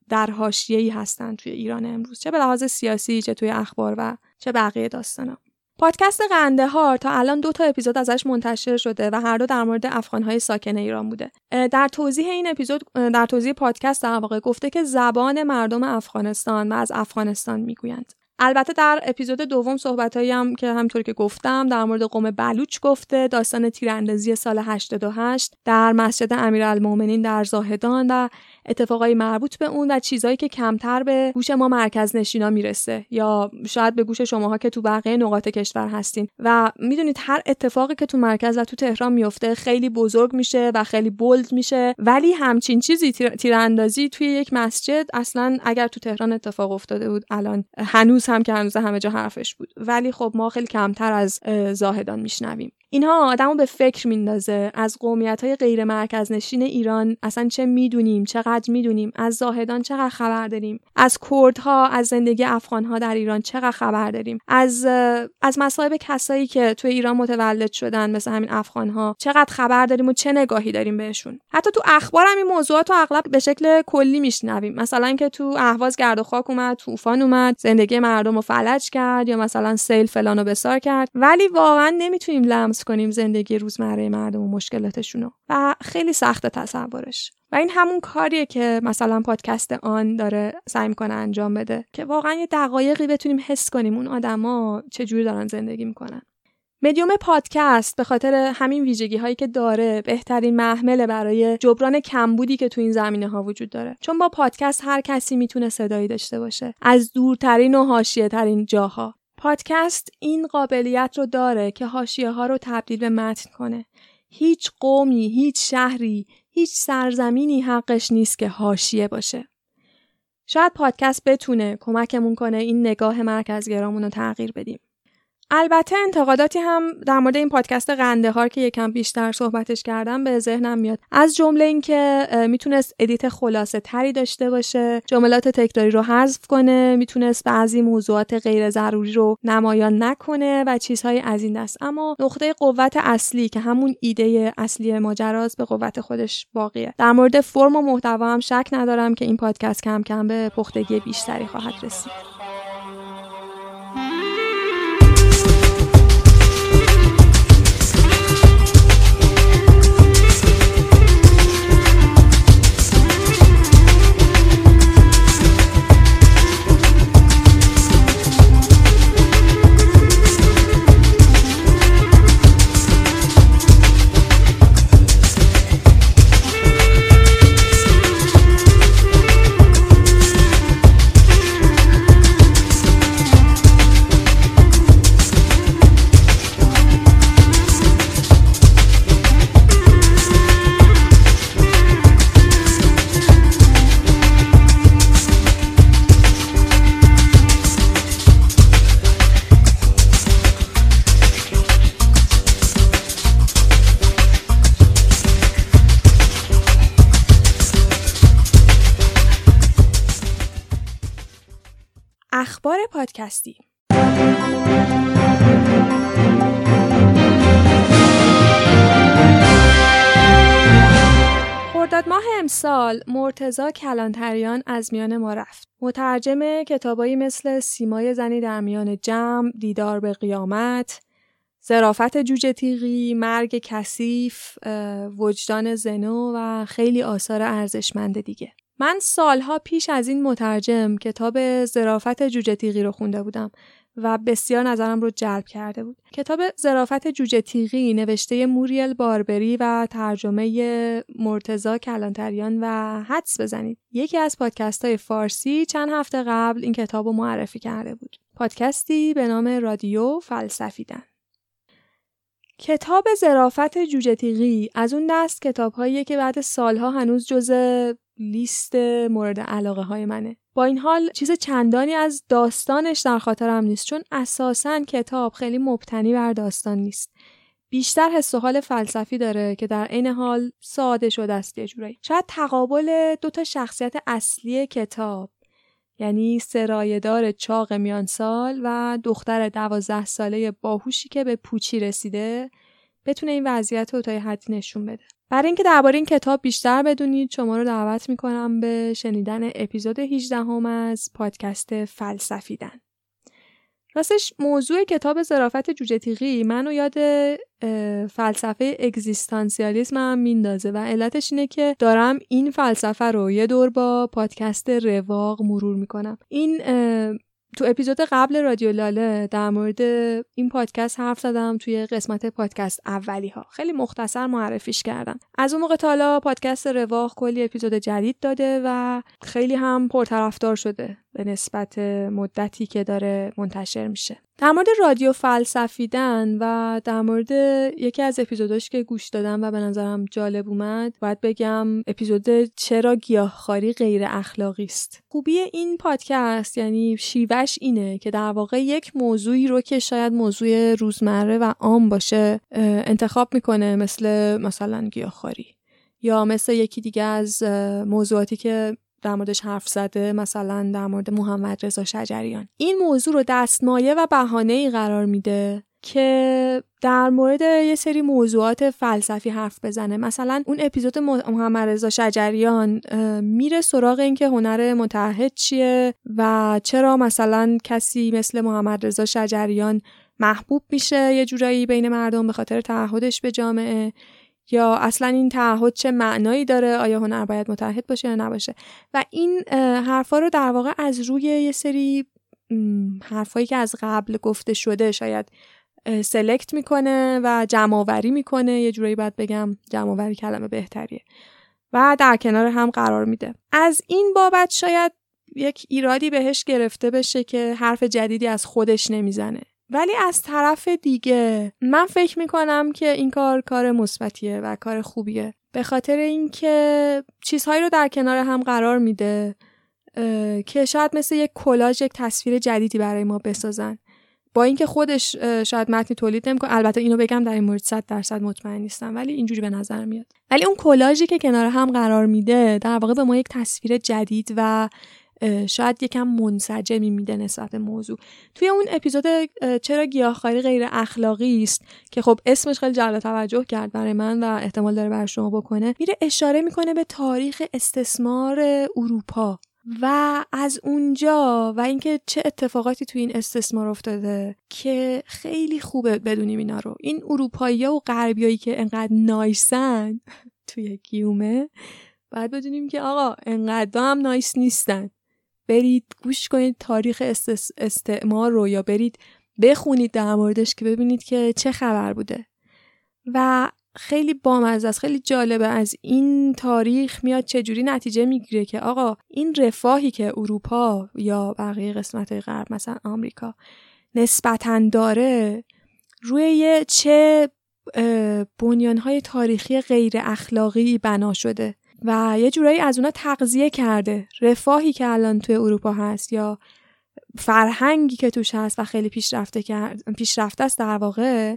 در حاشیه‌ای هستن توی ایران امروز چه به لحاظ سیاسی چه توی اخبار و چه بقیه داستانا. پادکست قندهار تا الان دو تا اپیزود ازش منتشر شده و هر دو در مورد افغانهای ساکن ایران بوده. در توضیح این اپیزود در توضیح پادکست در واقع گفته که زبان مردم افغانستان و از افغانستان می‌گویند. البته در اپیزود دوم صحبتایی هم که همطور که گفتم در مورد قوم بلوچ گفته داستان تیراندازی سال 88 در مسجد امیرالمومنین در زاهدان و اتفاقای مربوط به اون و چیزهایی که کمتر به گوش ما مرکز نشینا می‌رسه یا شاید به گوش شماها که تو بقیه نقاط کشور هستین. و می‌دونید هر اتفاقی که تو مرکز و تو تهران میفته خیلی بزرگ میشه و خیلی بولد میشه. ولی همچین چیزی تیر... تیراندازی توی یک مسجد اصلا اگر تو تهران اتفاق افتاده بود الان هنوز هم که هنوز همه جا حرفش بود. ولی خب ما خیلی کمتر از زاهدان میشنویم. اینها آدمو به فکر میندازه. از قومیت های غیر مرکز نشین ایران اصلا چه می‌دونیم چقدر می‌دونیم از زاهدان چقدر خبر داریم از کردها از زندگی افغانها در ایران چقدر خبر داریم از از مصائب کسایی که توی ایران متولد شدن مثل همین افغانها چقدر خبر داریم و چه نگاهی داریم بهشون. حتی تو اخبار هم این موضوعات رو اغلب به شکل کلی میشنویم. مثلا که تو اهواز گرد و خاک اومد طوفان اومد زندگی مردم رو فلج کرد یا مثلا سیل فلان و بسار کرد. ولی واقعا نمی‌تونیم لمس کنیم زندگی روزمره مردم و مشکلاتشونو. و خیلی سخت تصورش. و این همون کاریه که مثلا پادکست آن داره سعی می‌کنه انجام بده. که واقعا یه دقایقی بتونیم حس کنیم اون آدما چجوری دارن زندگی می‌کنن. مدیوم پادکست به خاطر همین ویژگی هایی که داره بهترین محمله برای جبران کمبودی که تو این زمینه ها وجود داره. چون با پادکست هر کسی می‌تونه صدایی داشته باشه. از دورترین و حاشیه ترین جاها. پادکست این قابلیت رو داره که حاشیه ها رو تبدیل به متن کنه. هیچ قومی هیچ شهری هیچ سرزمینی حقش نیست که حاشیه باشه. شاید پادکست بتونه کمکمون کنه این نگاه مرکزگرامون رو تغییر بدیم. البته انتقاداتی هم در مورد این پادکست قندهار که یکم بیشتر صحبتش کردم به ذهنم میاد. از جمله اینکه می‌تونست edit خلاصه تری داشته باشه جملات تکراری رو حذف کنه می‌تونست بعضی موضوعات غیر ضروری رو نمایان نکنه و چیزهای از این دست. اما نقطه قوت اصلی که همون ایده اصلی ماجراست به قوت خودش باقیه. در مورد فرم و محتوا هم شک ندارم که این پادکست کم کم به پختگی بیشتری خواهد رسید. اخبار پادکستی خرداد ماه امسال مرتزا کلانتریان از میان ما رفت. مترجم کتابایی مثل سیمای زنی در میان جمع، دیدار به قیامت، زرافت جوجه تیغی، مرگ کثیف، وجدان زنو و خیلی آثار ارزشمند دیگه. من سالها پیش از این مترجم کتاب زرافت جوجه تیغی رو خونده بودم و بسیار نظرم رو جلب کرده بود. کتاب زرافت جوجه تیغی نوشته موریل باربری و ترجمه مرتزا کلانتریان و حدس بزنید. یکی از پادکست های فارسی چند هفته قبل این کتاب رو معرفی کرده بود. پادکستی به نام رادیو فلسفیدن. کتاب زرافت جوجه تیغی از اون دست کتاب که بعد سالها هنوز جز لیست مورد علاقه های منه. با این حال چیز چندانی از داستانش در خاطرم نیست چون اساسا کتاب خیلی مبتنی بر داستان نیست. بیشتر حس و حال فلسفی داره که در عین حال ساده شده است یه جورایی. شاید تقابل دو تا شخصیت اصلی کتاب یعنی سرایدار چاق میانسال و دختر دوازده ساله باهوشی که به پوچی رسیده بتونه این وضعیت رو تا حدی نشون بده. برای اینکه درباره این کتاب بیشتر بدونید شما رو دعوت می‌کنم به شنیدن اپیزود 18 هم از پادکست فلسفیدن. راستش موضوع کتاب زرافت جوجه تیغی منو یاد فلسفه اگزیستانسیالیسم هم میندازه و علتش اینه که دارم این فلسفه رو یه دور با پادکست رواق مرور می‌کنم این تو اپیزود قبل رادیو لاله در مورد این پادکست حرف زدم توی قسمت پادکست اولی ها خیلی مختصر معرفیش کردم. از اون موقع تالا پادکست رواق کلی اپیزود جدید داده و خیلی هم پرطرفدار شده. به نسبت مدتی که داره منتشر میشه. در مورد رادیو فلسفیدن و در مورد یکی از اپیزوداش که گوش دادم و به نظرم جالب اومد باید بگم اپیزود چرا گیاهخواری غیر اخلاقی است. خوبی این پادکست یعنی شیوش اینه که در واقع یک موضوعی رو که شاید موضوع روزمره و عام باشه انتخاب می‌کنه مثل مثلا گیاهخواری یا مثل یکی دیگه از موضوعاتی که در موردش حرف زده مثلا در مورد محمد رضا شجریان. این موضوع رو دستمایه و بهانه ای قرار میده که در مورد یه سری موضوعات فلسفی حرف بزنه. مثلا اون اپیزود محمد رضا شجریان میره سراغ اینکه هنر متحد چیه و چرا مثلا کسی مثل محمد رضا شجریان محبوب میشه یه جورایی بین مردم به خاطر تعهدش به جامعه. یا اصلا این تعهد چه معنایی داره؟ آیا هنر باید متحد باشه یا نباشه؟ و این حرفا رو در واقع از روی یه سری حرفایی که از قبل گفته شده شاید سلکت می‌کنه و جمعآوری می‌کنه. یه جورایی باید بگم جمعآوری کلمه بهتریه. و در کنار هم قرار میده. از این بابت شاید یک ایرادی بهش گرفته بشه که حرف جدیدی از خودش نمی‌زنه. ولی از طرف دیگه من فکر می‌کنم که این کار کار مثبتیه و کار خوبیه. به خاطر اینکه چیزهایی رو در کنار هم قرار میده که شاید مثل یک کلاژ یک تصویر جدیدی برای ما بسازن. با اینکه خودش شاید متنی تولید نمی‌کنه. البته اینو بگم در این مورد 100 درصد مطمئن نیستم ولی اینجوری به نظر میاد. ولی اون کلاژی که کنار هم قرار میده در واقع به ما یک تصویر جدید و شاید یکم منسجمی میده نسبت به موضوع. توی اون اپیزود چرا گیاهخواری غیر اخلاقی است؟ که خب اسمش خیلی جلب توجه کرد برای من و احتمال داره برای شما بکنه. میره اشاره می‌کنه به تاریخ استثمار اروپا. و از اونجا و اینکه چه اتفاقاتی توی این استثمار افتاده که خیلی خوبه بدونیم اینا رو. این اروپایی و غربیایی که انقدر نایسن توی گیومه باید بدونیم که آقا انقدر هم نایس نیستن. برید گوش کنید تاریخ استعمار رو یا برید بخونید در موردش که ببینید که چه خبر بوده. و خیلی بامزه است خیلی جالبه از این تاریخ میاد چجوری نتیجه می‌گیره که آقا این رفاهی که اروپا یا بقیه قسمت غرب مثلا آمریکا نسبتا داره روی چه بنیانهای تاریخی غیر اخلاقی بنا شده. و یه جورایی از اونا تغذیه کرده. رفاهی که الان توی اروپا هست یا فرهنگی که توش هست و خیلی پیشرفته پیشرفته است در واقع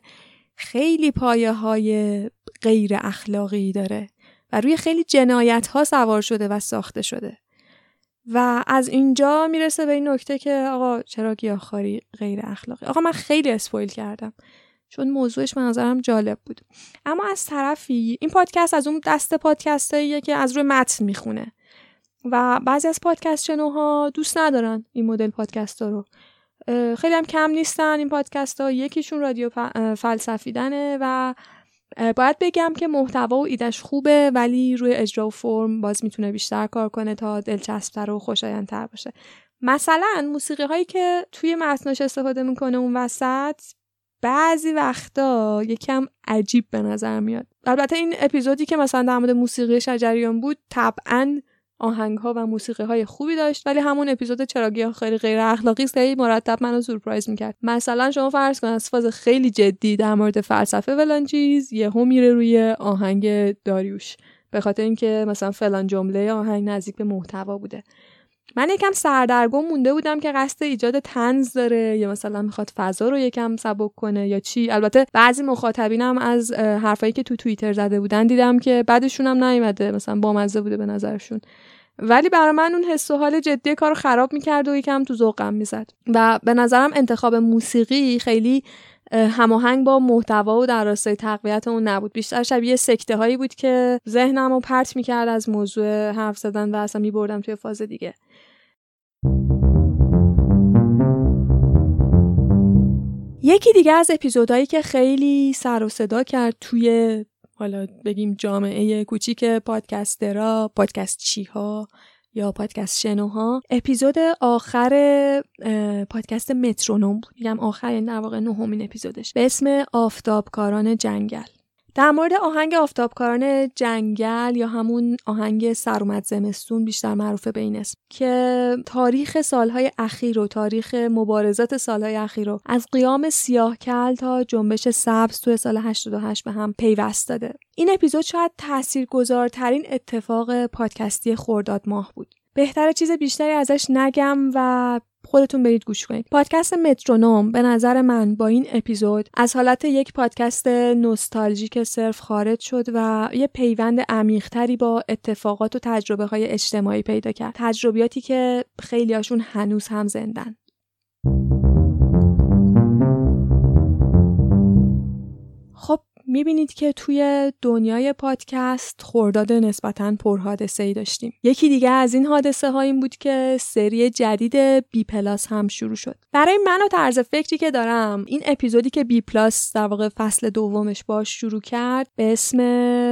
خیلی پایه های غیر اخلاقی داره و روی خیلی جنایت ها سوار شده و ساخته شده. و از اینجا می‌رسه به این نکته که آقا چرا گیاهخواری غیر اخلاقی؟ آقا من خیلی اسپویل کردم. چون موضوعش به نظرم جالب بود. اما از طرفی این پادکست از اون دست پادکستاییه که از روی متن می‌خونه. و بعضی از پادکست شنوها دوست ندارن این مدل پادکست ها رو خیلی هم کم نیستن این پادکست ها یکیشون رادیو فلسفیدنه و باید بگم که محتوا و ایدش خوبه ولی روی اجرا و فرم باز می‌تونه بیشتر کار کنه تا دلچسبتر و خوشایندتر باشه. مثلا موسیقی هایی که توی متناش استفاده می‌کنه اون وسط بعضی وقتا یکم عجیب به نظر میاد. البته این اپیزودی که مثلا در مورد موسیقی شجریان بود طبعا آهنگ ها و موسیقی های خوبی داشت ولی همون اپیزود چراگی خیلی غیر اخلاقی است مرتب منو سورپرایز می‌کرد. مثلا شما فرض کن از فاز خیلی جدی در مورد فلسفه فلان چیز یهو میره روی آهنگ داریوش. به خاطر اینکه مثلا فلان جمله آهنگ نزدیک به محتوا بوده. من یکم سردرگم مونده بودم که قصد ایجاد تنز داره یا مثلا می‌خواد فضا رو یکم سبک کنه یا چی. البته بعضی مخاطبینم از حرفایی که تو توییتر زده بودن دیدم که بعدشون هم نیومده مثلا بامزه بوده به نظرشون. ولی برای من اون حس و حال جدی کار خراب می‌کرد و یکم تو ذوقم می‌زد. و به نظرم انتخاب موسیقی خیلی هماهنگ با محتوا و در راستای تقویت اون نبود. بیشتر شبیه سکته هایی بود که ذهنم رو پرت می‌کرد از موضوع حرف زدن و اصلا میبردم توی فاز دیگه. یکی دیگه از اپیزودهایی که خیلی سر و صدا کرد توی حالا بگیم جامعه کوچیک پادکسترا پادکست چیها یا پادکست شنوها اپیزود آخر پادکست مترونوم بود. میگم آخر یعنی در واقع نهمین اپیزودش. به اسم آفتابکاران جنگل. در مورد آهنگ آفتابکاران جنگل یا همون آهنگ سرومت زمستون بیشتر معروفه به این اسم که تاریخ سالهای اخیر و تاریخ مبارزات سالهای اخیر رو از قیام سیاهکل تا جنبش سبز توی سال 88 به هم پیوست داده. این اپیزود شاید تاثیرگذارترین اتفاق پادکستی خورداد ماه بود. بهتر چیز بیشتری ازش نگم و خودتون برید گوش کنید. پادکست مترونوم به نظر من با این اپیزود از حالت یک پادکست نوستالژیک صرف خارج شد و یه پیوند عمیقتری با اتفاقات و تجربه های اجتماعی پیدا کرد. تجربیاتی که خیلیاشون هنوز هم زندن. می‌بینید که توی دنیای پادکست خورداد نسبتا پرحادثه ای داشتیم. یکی دیگه از این حادثه ها این بود که سری جدید بی پلاس هم شروع شد. برای من و طرز فکری که دارم این اپیزودی که بی پلاس در واقع فصل دومش باش شروع کرد به اسم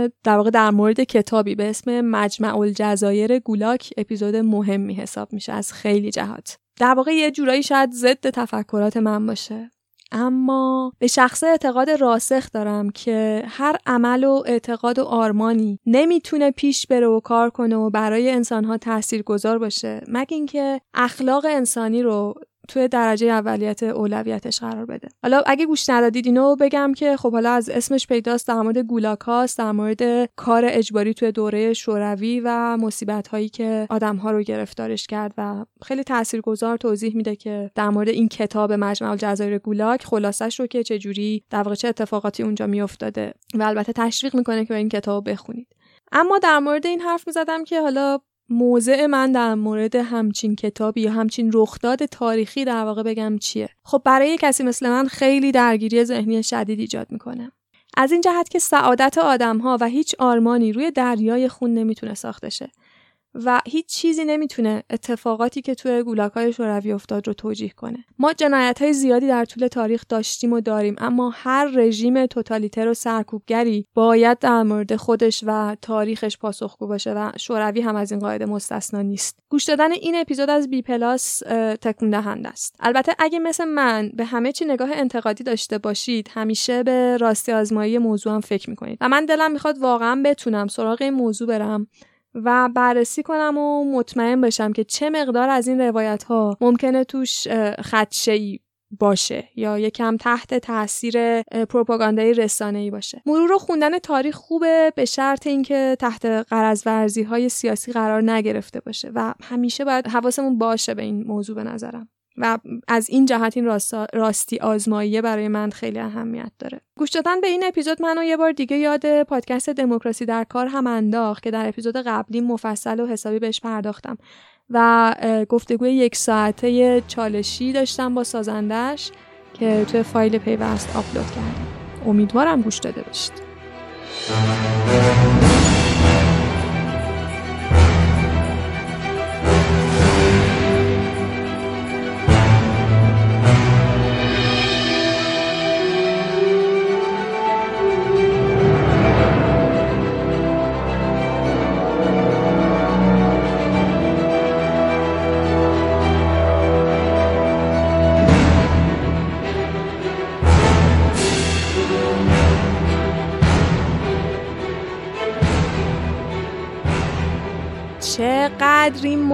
در واقع در مورد کتابی به اسم مجمع الجزایر گولاک اپیزود مهمی حساب میشه از خیلی جهات. در واقع یه جورایی شاید ضد تفکرات من باشه. اما به شخصه اعتقاد راسخ دارم که هر عمل و اعتقاد و آرمانی نمی‌تونه پیش بره و کار کنه و برای انسانها تأثیر گذار باشه. مگه اینکه اخلاق انسانی رو توی درجه اولیت اولویتش قرار بده. حالا اگه گوش ندادید اینو بگم که خب حالا از اسمش پیداست در مورد گولاکاست در مورد کار اجباری توی دوره شوروی و مصیبت هایی که آدم ها رو گرفتارش کرد و خیلی تاثیرگذار توضیح میده که در مورد این کتاب مجمع الجزایر گولاک خلاصش رو که چجوری در چه اتفاقاتی اونجا میافتاده و البته تشویق می‌کنه که این کتاب بخونید. اما در مورد این حرف می‌زدم که حالا موضع من در مورد همچین کتابی یا همچین رخداد تاریخی در واقع بگم چیه. خب برای کسی مثل من خیلی درگیری ذهنی شدید ایجاد می‌کنه. از این جهت که سعادت آدم ها و هیچ آرمانی روی دریای خون نمی‌تونه ساخته شه. و هیچ چیزی نمی‌تونه اتفاقاتی که توی گولاک های شوروی افتاد رو توجیه کنه. ما جنایت های زیادی در طول تاریخ داشتیم و داریم اما هر رژیم توتالیتر و سرکوبگری باید در مورد خودش و تاریخش پاسخگو باشه و شوروی هم از این قاعده مستثنا نیست. گوش دادن این اپیزود از بی پلاس تکون دهنده است. البته اگه مثل من به همه چی نگاه انتقادی داشته باشید همیشه به راستی آزمایی موضوع هم فکر می‌کنید. و من دلم می‌خواد واقعا بتونم سراغ این موضوع برم. و بررسی کنم و مطمئن بشم که چه مقدار از این روایت ها ممکنه توش خدشه باشه یا یکم تحت تاثیر پروپاگاندای رسانه ای باشه. مرور و خوندن تاریخ خوبه به شرط اینکه تحت قرض ورزی های سیاسی قرار نگرفته باشه و همیشه باید حواسمون باشه به این موضوع به نظرم. و از این جهت این راستی آزماییه برای من خیلی اهمیت داره. گوش دادن به این اپیزود منو یه بار دیگه یاد پادکست دموکراسی در کار هم انداخت که در اپیزود قبلی مفصل و حسابی بهش پرداختم و گفتگوی یک ساعته چالشی داشتم با سازندش که توی فایل پیوست آپلود کردم. امیدوارم گوش داده باشید.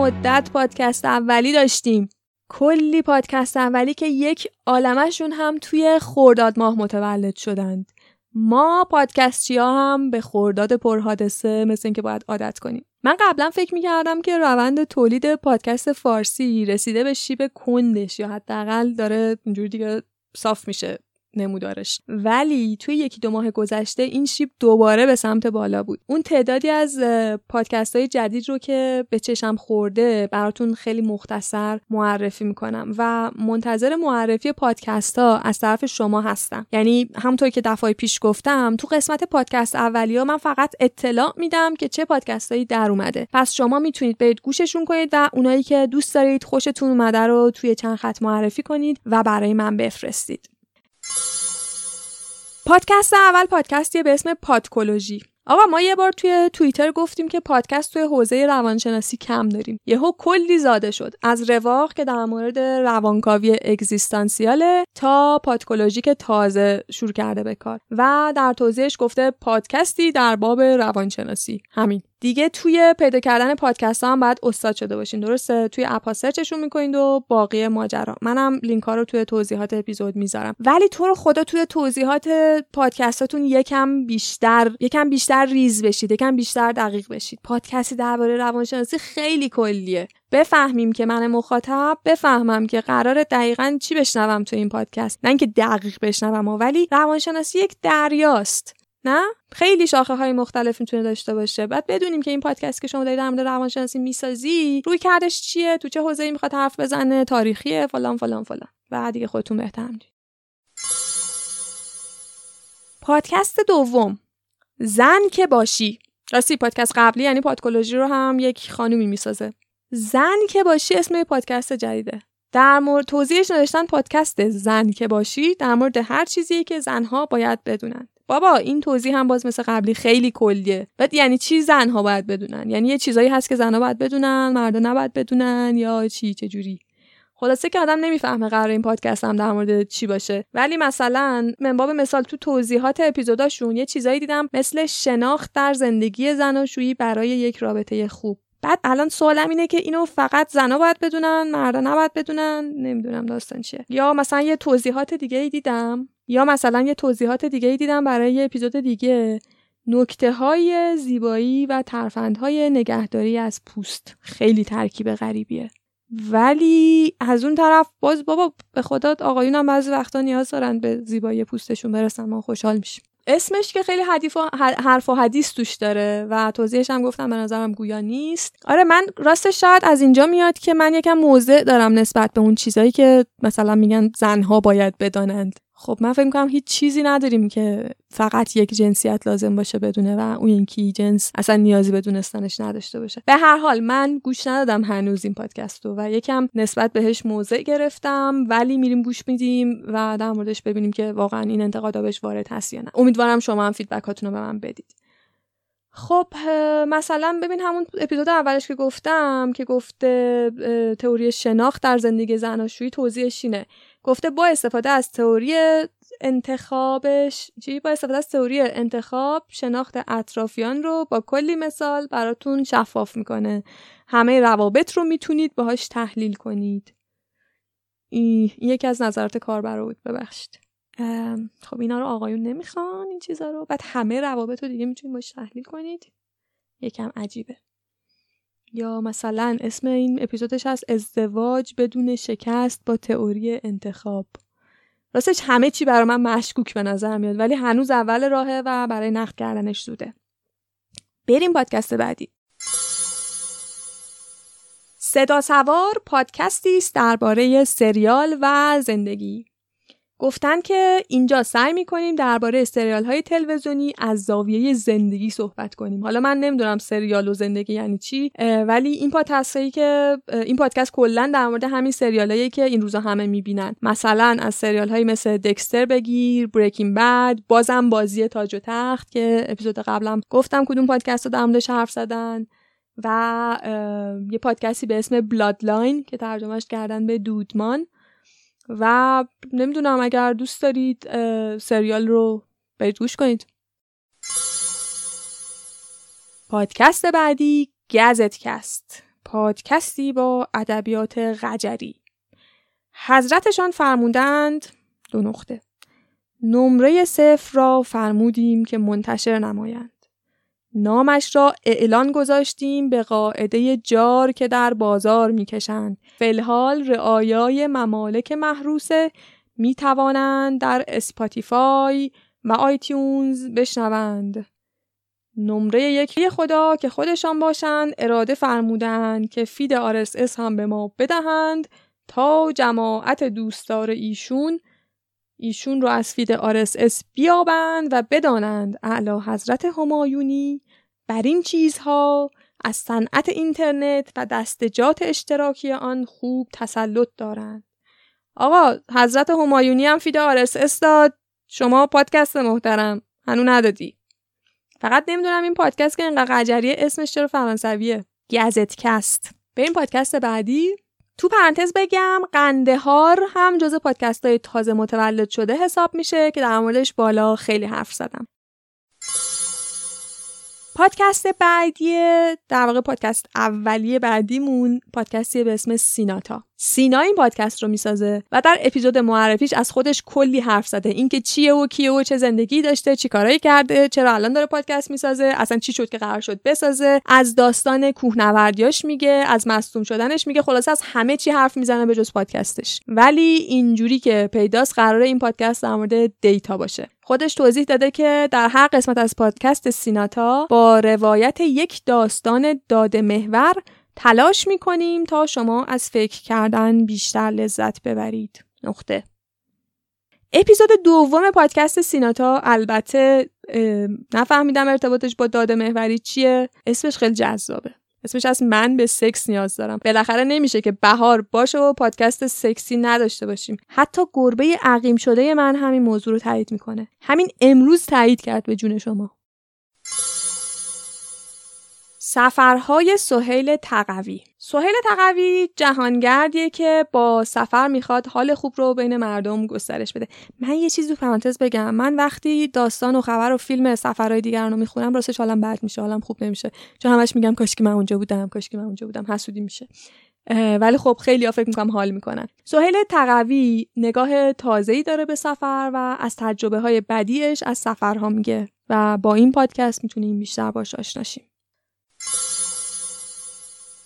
مدت پادکست اولی داشتیم. کلی پادکست اولی که یک عالمشون هم توی خورداد ماه متولد شدند. ما پادکستی ها هم به خورداد پرحادثه مثل اینکه باید عادت کنیم. من قبلا فکر می‌کردم که روند تولید پادکست فارسی رسیده به شیب کندش یا حداقل داره اینجوری دیگه صاف میشه. نمودارش. ولی توی یکی دو ماه گذشته این شیب دوباره به سمت بالا بود. اون تعدادی از پادکست های جدید رو که به چشم خورده براتون خیلی مختصر معرفی می‌کنم و منتظر معرفی پادکست ها از طرف شما هستم. یعنی همونطور که دفعه پیش گفتم تو قسمت پادکست اولی ها من فقط اطلاع میدم که چه پادکست هایی در اومده. پس شما می‌تونید برید گوششون کنید و اونایی که دوست دارید خوشتون اومده رو توی چند خط معرفی کنید و برای من بفرستید. پادکست اول پادکستی به اسم پادکولوژی. آقا ما یه بار توی توییتر گفتیم که پادکست توی حوزه روانشناسی کم داریم. یهو کلی زاده شد. از رواق که در مورد روانکاوی اگزیستانسیاله تا پادکولوژی که تازه شروع کرده به کار. و در توضیحش گفته پادکستی در باب روانشناسی. همین. دیگه توی پیدا کردن پادکست ها هم باید استاد شده باشین. درسته؟ توی اپ سرچشون می‌کنید و باقی ماجرا. منم لینک ها رو توی توضیحات اپیزود می‌ذارم. ولی تو رو خدا توی توضیحات پادکستاتون یکم بیشتر یکم بیشتر ریز بشید یکم بیشتر دقیق بشید. پادکستی درباره روانشناسی خیلی کلیه. بفهمیم که من مخاطب بفهمم که قرار دقیقا چی بشنوم تو این پادکست. نه اینکه دقیق بشنوم ولی روانشناسی یک دریاست. نه؟ خیلی شاخه های مختلف می‌تونه داشته باشه. بعد بدونیم که این پادکست که شما دارید در مورد روانشناسی می‌سازی روی کردش چیه؟ تو چه حوزه‌ای می‌خواد حرف بزنه؟ تاریخیه؟ فلان فلان فلان. و دیگه خودتون بهتر پادکست دوم. زن که باشی. راستی پادکست قبلی یعنی پادکولوژی رو هم یک خانومی می‌سازه. زن که باشی اسم پادکست جدیده. در مورد توضیحش نوشتن پادکست زن که باشی در مورد هر چیزی که زنها باید بدونن. بابا این توضیح هم باز مثل قبلی خیلی کلیه. بعد یعنی چی زنها باید بدونن؟ یعنی یه چیزایی هست که زنها باید بدونن مردا نباید بدونن یا چی چه جوری؟ خلاصه که آدم نمی‌فهمه قرار این پادکست هم در مورد چی باشه. ولی مثلا منباب مثال تو توضیحات اپیزوداشون یه چیزایی دیدم مثل شناخت در زندگی زناشویی برای یک رابطه خوب. بعد الان سوالم اینه که اینو فقط زنا باید بدونن مردا نباید بدونن؟ نمی‌دونم داستان چیه. یا مثلا یه توضیحات دیگه ای دیدم. یا مثلا یه توضیحات دیگه ای دیدم برای یه اپیزود دیگه. نکته های زیبایی و ترفندهای نگهداری از پوست خیلی ترکیب غریبیه. ولی از اون طرف باز بابا به خدا آقایون هم بعضی وقتا نیاز دارن به زیبایی پوستشون برسن ما خوشحال میشیم. اسمش که خیلی حدیف و حرف و حدیث توش داره و توضیحش هم گفتم به نظرم گویا نیست. آره من راستش شاید از اینجا میاد که من یکم موضع دارم نسبت به اون چیزایی که مثلا میگن زنها باید بدانند. خب من فکر می‌کنم هیچ چیزی نداریم که فقط یک جنسیت لازم باشه بدونه و اون یکی جنس اصلا نیازی به دونستنش نداشته باشه. به هر حال من گوش ندادم هنوز این پادکست رو و یکم نسبت بهش موضع گرفتم ولی میریم گوش میدیم و در موردش ببینیم که واقعا این انتقادا بهش وارد هست یا نه. امیدوارم شما هم فیدبکاتون رو به من بدید. خب مثلا ببین همون اپیزود اولش که گفتم که گفته تئوری شناخت در زندگی زناشویی توضیحش اینه. گفته با استفاده از تئوری انتخابش چی؟ با استفاده از تئوری انتخاب شناخت اطرافیان رو با کلی مثال براتون شفاف می‌کنه. همه روابط رو می‌تونید باهاش تحلیل کنید. این یکی از نظرات کاربر بود ببخشید. خب اینا رو آقایون نمی‌خوان این چیزا رو. بعد همه روابط رو دیگه می‌تونید باش تحلیل کنید. یکم عجیبه. یا مثلا اسم این اپیزودش هست ازدواج بدون شکست با تئوری انتخاب. راستش همه چی برای من مشکوک به نظر میاد ولی هنوز اول راهه و برای نقد کردنش زوده. بریم پادکست بعدی. صدا سوار پادکستی است درباره سریال و زندگی. گفتن که اینجا سعی می‌کنیم درباره سریال های تلویزیونی از زاویه زندگی صحبت کنیم. حالا من نمی‌دونم سریال و زندگی یعنی چی ولی این پادکستی که این پادکست کلا در مورد همین سریالایی که این روزا همه می‌بینن. مثلا از سریال هایی مثل دکستر بگیر بریکینگ بد بازم بازی تاج و تخت که اپیزود قبلم گفتم کدوم پادکست رو در موردش حرف زدن. و یه پادکستی به اسم بلادلاین که ترجمهش کردن به دودمان. و نمی‌دونم اگر دوست دارید سریال رو برید گوش کنید. پادکست بعدی گزتکست. پادکستی با ادبیات قجری. حضرتشان فرمودند دو نقطه. نمره صفر را فرمودیم که منتشر نمایند. نامش را اعلان گذاشتیم به قاعده جار که در بازار می‌کشند. فی‌الحال رعایای ممالک محروسه. می توانند در اسپاتیفای و آیتیونز بشنوند. نمره یکی خدا که خودشان باشند اراده فرمودند که feed RSS هم به ما بدهند تا جماعت دوستدار ایشون ایشون رو از feed RSS بیابند و بدانند اعلی حضرت همایونی بر این چیزها از صنعت اینترنت و دستجات اشتراکی آن خوب تسلط دارند. آقا حضرت همایونی هم feed RSS داد. شما پادکست محترم هنو ندادی. فقط نمی‌دونم این پادکست که اینقدر قجریه اسمش چرا فرانسویه؟ گزتکست. این پادکست بعدی. تو پرانتز بگم قندهار هم جز پادکست های تازه متولد شده حساب میشه که در موردش بالا خیلی حرف زدم. پادکست بعدی در واقع پادکست اولیه بعدیمون پادکستی به اسم سیناتا. سینا این پادکست رو می‌سازه و در اپیزود معرفیش از خودش کلی حرف زده. اینکه چیه و کیه و چه زندگی داشته چی کارایی کرده چرا الان داره پادکست می‌سازه اصلا چی شد که قرار شد بسازه. از داستان کوهنوردیاش میگه از مصدوم شدنش میگه خلاصه از همه چی حرف می‌زنه به جز پادکستش. ولی اینجوری که پیداست قراره این پادکست در مورد data باشه. خودش توضیح داده که در هر قسمت از پادکست سیناتا با روایت یک داستان داده محور تلاش می‌کنیم تا شما از فکر کردن بیشتر لذت ببرید. نقطه. اپیزود دوم پادکست سیناتا البته نفهمیدم ارتباطش با داده محوری چیه اسمش خیلی جذابه اسمش از من به سکس نیاز دارم. بالاخره نمیشه که بهار باشه و پادکست سکسی نداشته باشیم. حتی گربه عقیم شده من همین موضوع رو تایید می‌کنه. همین امروز تایید کرد به جون شما. سفرهای سهیل تقوی. سهیل تقوی جهانگردیه که با سفر می‌خواد حال خوب رو بین مردم گسترش بده. من یه چیزی تو پرانتز بگم. من وقتی داستان و خبر و فیلم سفرهای دیگران رو می‌خونم راستش حالم بد میشه حالم خوب نمیشه. چون همش میگم کاش که من اونجا بودم کاش که من اونجا بودم حسودی میشه. ولی خب خیلی ها فکر می‌کنم حال می‌کنن. سهیل تقوی نگاه تازه‌ای داره به سفر و از تجربه های بدیش از سفرها میگه و با این پادکست می‌تونیم بیشتر باش آشناشیم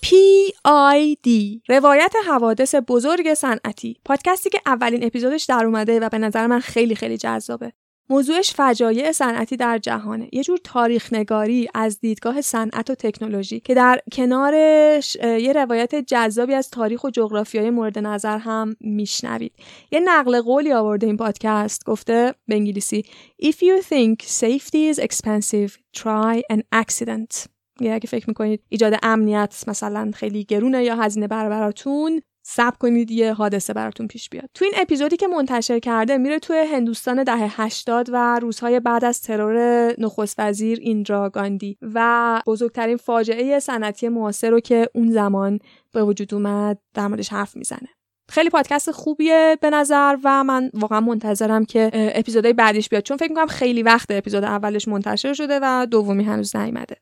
PID روایت حوادث بزرگ صنعتی. پادکستی که اولین اپیزودش در اومده و به نظر من خیلی خیلی جذابه. موضوعش فجایع صنعتی در جهانه. یه جور تاریخ نگاری از دیدگاه صنعت و تکنولوژی که در کنارش یه روایت جذابی از تاریخ و جغرافیای مورد نظر هم میشنوید. یه نقل قولی آورده این پادکست گفته به انگلیسی If you think safety is expensive try an accident. یا اگه فکر می‌کنید ایجاد امنیت مثلا خیلی گرونه یا هزینه براتون سب کنید یه حادثه براتون پیش بیاد. تو این اپیزودی که منتشر کرده میره توی هندوستان دهه 80 و روزهای بعد از ترور نخست وزیر ایندرا گاندی و بزرگترین فاجعه صنعتی معاصر رو که اون زمان به وجود اومد در موردش حرف می‌زنه. خیلی پادکست خوبیه به نظر و من واقعا منتظرم که اپیزودهای بعدیش بیاد. چون فکر می‌کنم خیلی وقت اپیزود اولش منتشر شده و دومی هنوز نیومده.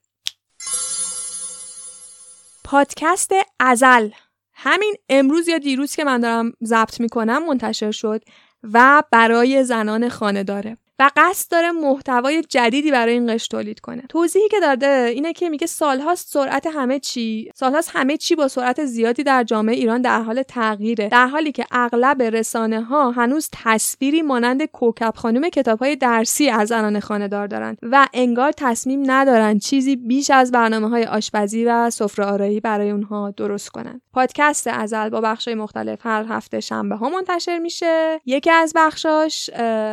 پادکست ازل. همین امروز یا دیروز که من دارم ضبط می‌کنم منتشر شد و برای زنان خانه داره. و قصد داره محتوای جدیدی برای این قش تولید کنه. توضیحی که داده اینه که میگه سالهاست سرعت همه چی سالهاست همه چی با سرعت زیادی در جامعه ایران در حال تغییره. در حالی که اغلب رسانه ها هنوز تصویری مانند کوکب خانم کتاب های درسی از زنان خانهدار دارن و انگار تصمیم ندارن چیزی بیش از برنامه های آشپزی و سفره آرایی برای اونها درست کنن. پادکست ازل با بخش مختلف هر هفته شنبه ها منتشر میشه. یکی از بخشاش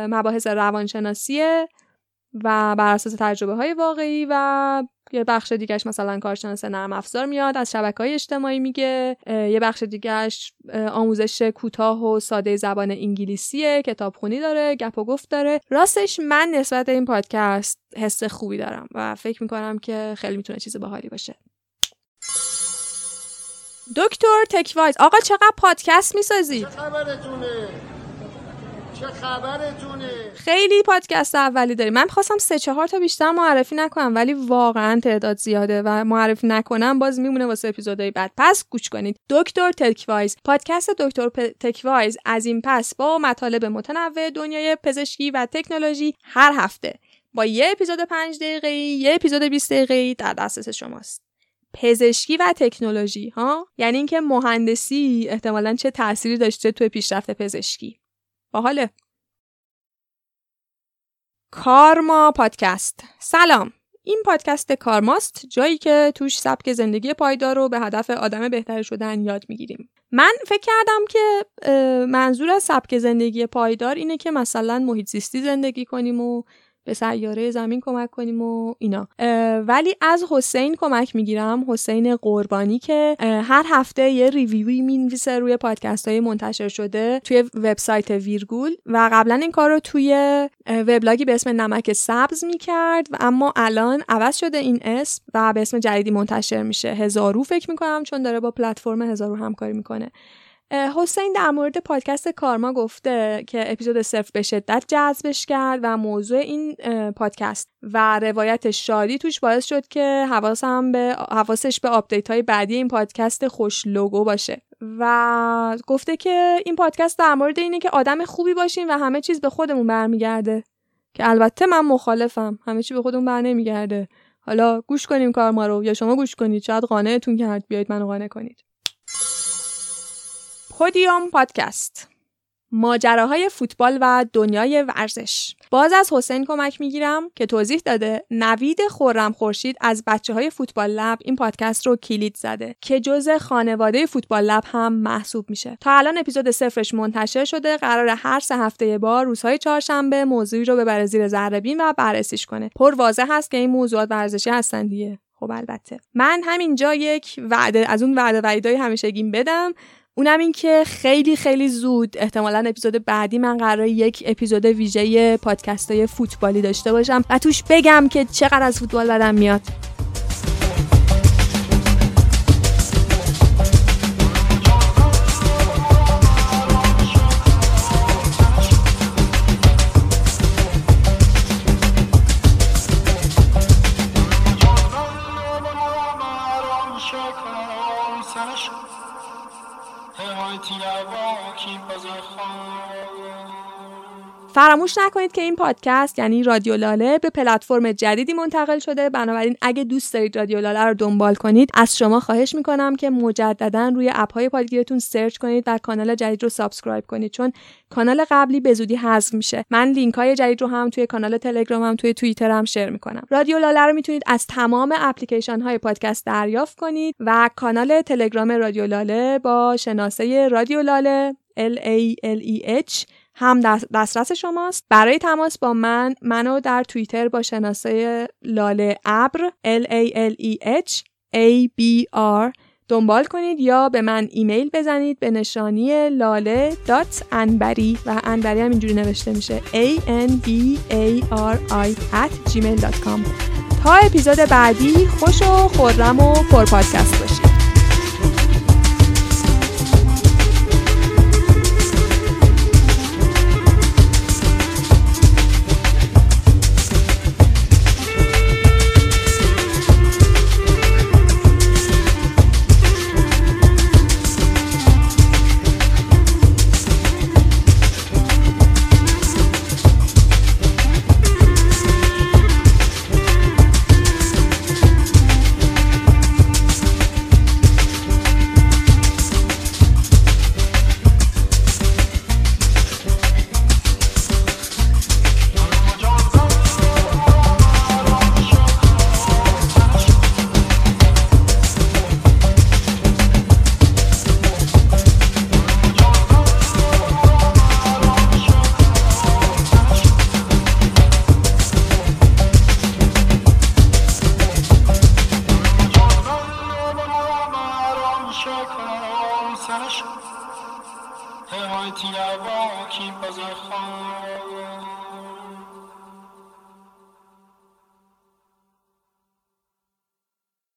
مباحث روانشناسی شناسیه و بر اساس تجربه های واقعی و یه بخش دیگهش مثلا کارشناس نرم افزار میاد از شبکه های اجتماعی میگه. یه بخش دیگهش آموزش کوتاه و ساده زبان انگلیسیه کتابخونی داره گپ و گفت داره. راستش من نسبت این پادکست حس خوبی دارم و فکر می‌کنم که خیلی می‌تونه چیز باحالی باشه. دکتر تکوایز آقا چقدر پادکست می‌سازید چه خبرتونه؟ خیلی پادکست اولی داریم. من خواستم سه چهار تا بیشتر معرفی نکنم ولی واقعا تعداد زیاده و معرفی نکنم باز میمونه واسه اپیزودهای بعد. پس گوش کنید. دکتر تکوایز. پادکست دکتر. تکوایز از این پس با مطالب متنوع دنیای پزشکی و تکنولوژی هر هفته. با یه اپیزود 5 دقیقه‌ای یه اپیزود 20 دقیقه‌ای در دسترس شماست. پزشکی و تکنولوژی ها؟ یعنی اینکه مهندسی احتمالا چه تأثیری داشته توی پیشرفت پزشکی. باحاله. کارما پادکست. سلام. این پادکست کارماست جایی که توش سبک زندگی پایدار رو به هدف آدم بهتر شدن یاد می‌گیریم. من فکر کردم که منظور از سبک زندگی پایدار اینه که مثلا محیط زیستی زندگی کنیم و به سیاره زمین کمک کنیم و اینا. ولی از حسین کمک می‌گیرم. حسین قربانی که هر هفته یه ریویوی می‌نویسه روی پادکست های منتشر شده توی وبسایت ویرگول و قبلا این کار رو توی وبلاگی به اسم نمک سبز می‌کرد. و اما الان عوض شده این اسم و به اسم جدیدی منتشر میشه. هزارو فکر می‌کنم چون داره با پلتفرم هزارو همکاری می‌کنه. حسین در مورد پادکست کارما گفته که اپیزود صفر به شدت جذبش کرد و موضوع این پادکست و روایت شادی توش باعث شد که حواسم به حواسش به update های بعدی این پادکست خوش لوگو باشه. و گفته که این پادکست در مورد اینه که آدم خوبی باشیم و همه چیز به خودمون برمیگرده. که البته من مخالفم. همه چی به خودمون بر نمیگرده. حالا گوش کنیم کارما رو یا شما گوش کنید. شاید قانعتون کرد بیاید منو قانع کنید. پودیوم پادکست. ماجراهای فوتبال و دنیای ورزش. باز از حسین کمک می‌گیرم که توضیح داده نوید خورم خورشید از بچه های فوتبال لب این پادکست رو کلید زده که جز خانواده فوتبال لب هم محسوب میشه. تا الان اپیزود صفرش منتشر شده قرار هر سه هفته بار روزهای چهارشنبه موضوعی رو ببره زیر ذره و بررسیش کنه. پر واضح هست که این موضوعات ورزشی هستن دیگه. خب البته. من همینجا یک وعده از اون وعده وعیدای همیشگیم بدم. اونم این که خیلی خیلی زود احتمالا اپیزود بعدی من قرار یک اپیزود ویژه پادکست های فوتبالی داشته باشم و توش بگم که چقدر از فوتبال بدم میاد. فراموش نکنید که این پادکست یعنی رادیو لاله به پلتفرم جدیدی منتقل شده. بنابراین اگه دوست دارید رادیو لاله رو دنبال کنید از شما خواهش می‌کنم که مجددا روی اپ های پادگیرتون search کنید و کانال جدید رو subscribe کنید چون کانال قبلی به زودی حذف میشه. من لینک های جدید رو هم توی کانال تلگرام هم توی توییتر هم share می‌کنم. رادیو لاله رو می‌تونید از تمام اپلیکیشن های پادکست دریافت کنید و کانال تلگرام رادیو لاله با شناسه رادیو لاله L A L E H هم دسترس شماست. برای تماس با من منو در توییتر با شناسه لاله ابر L A L E H A B R دنبال کنید یا به من ایمیل بزنید به نشانی لاله دات انبری و انبری هم اینجوری نوشته میشه. A N B A R I at gmail.com تا اپیزود بعدی خوش و خورم و پر پادکست باشید.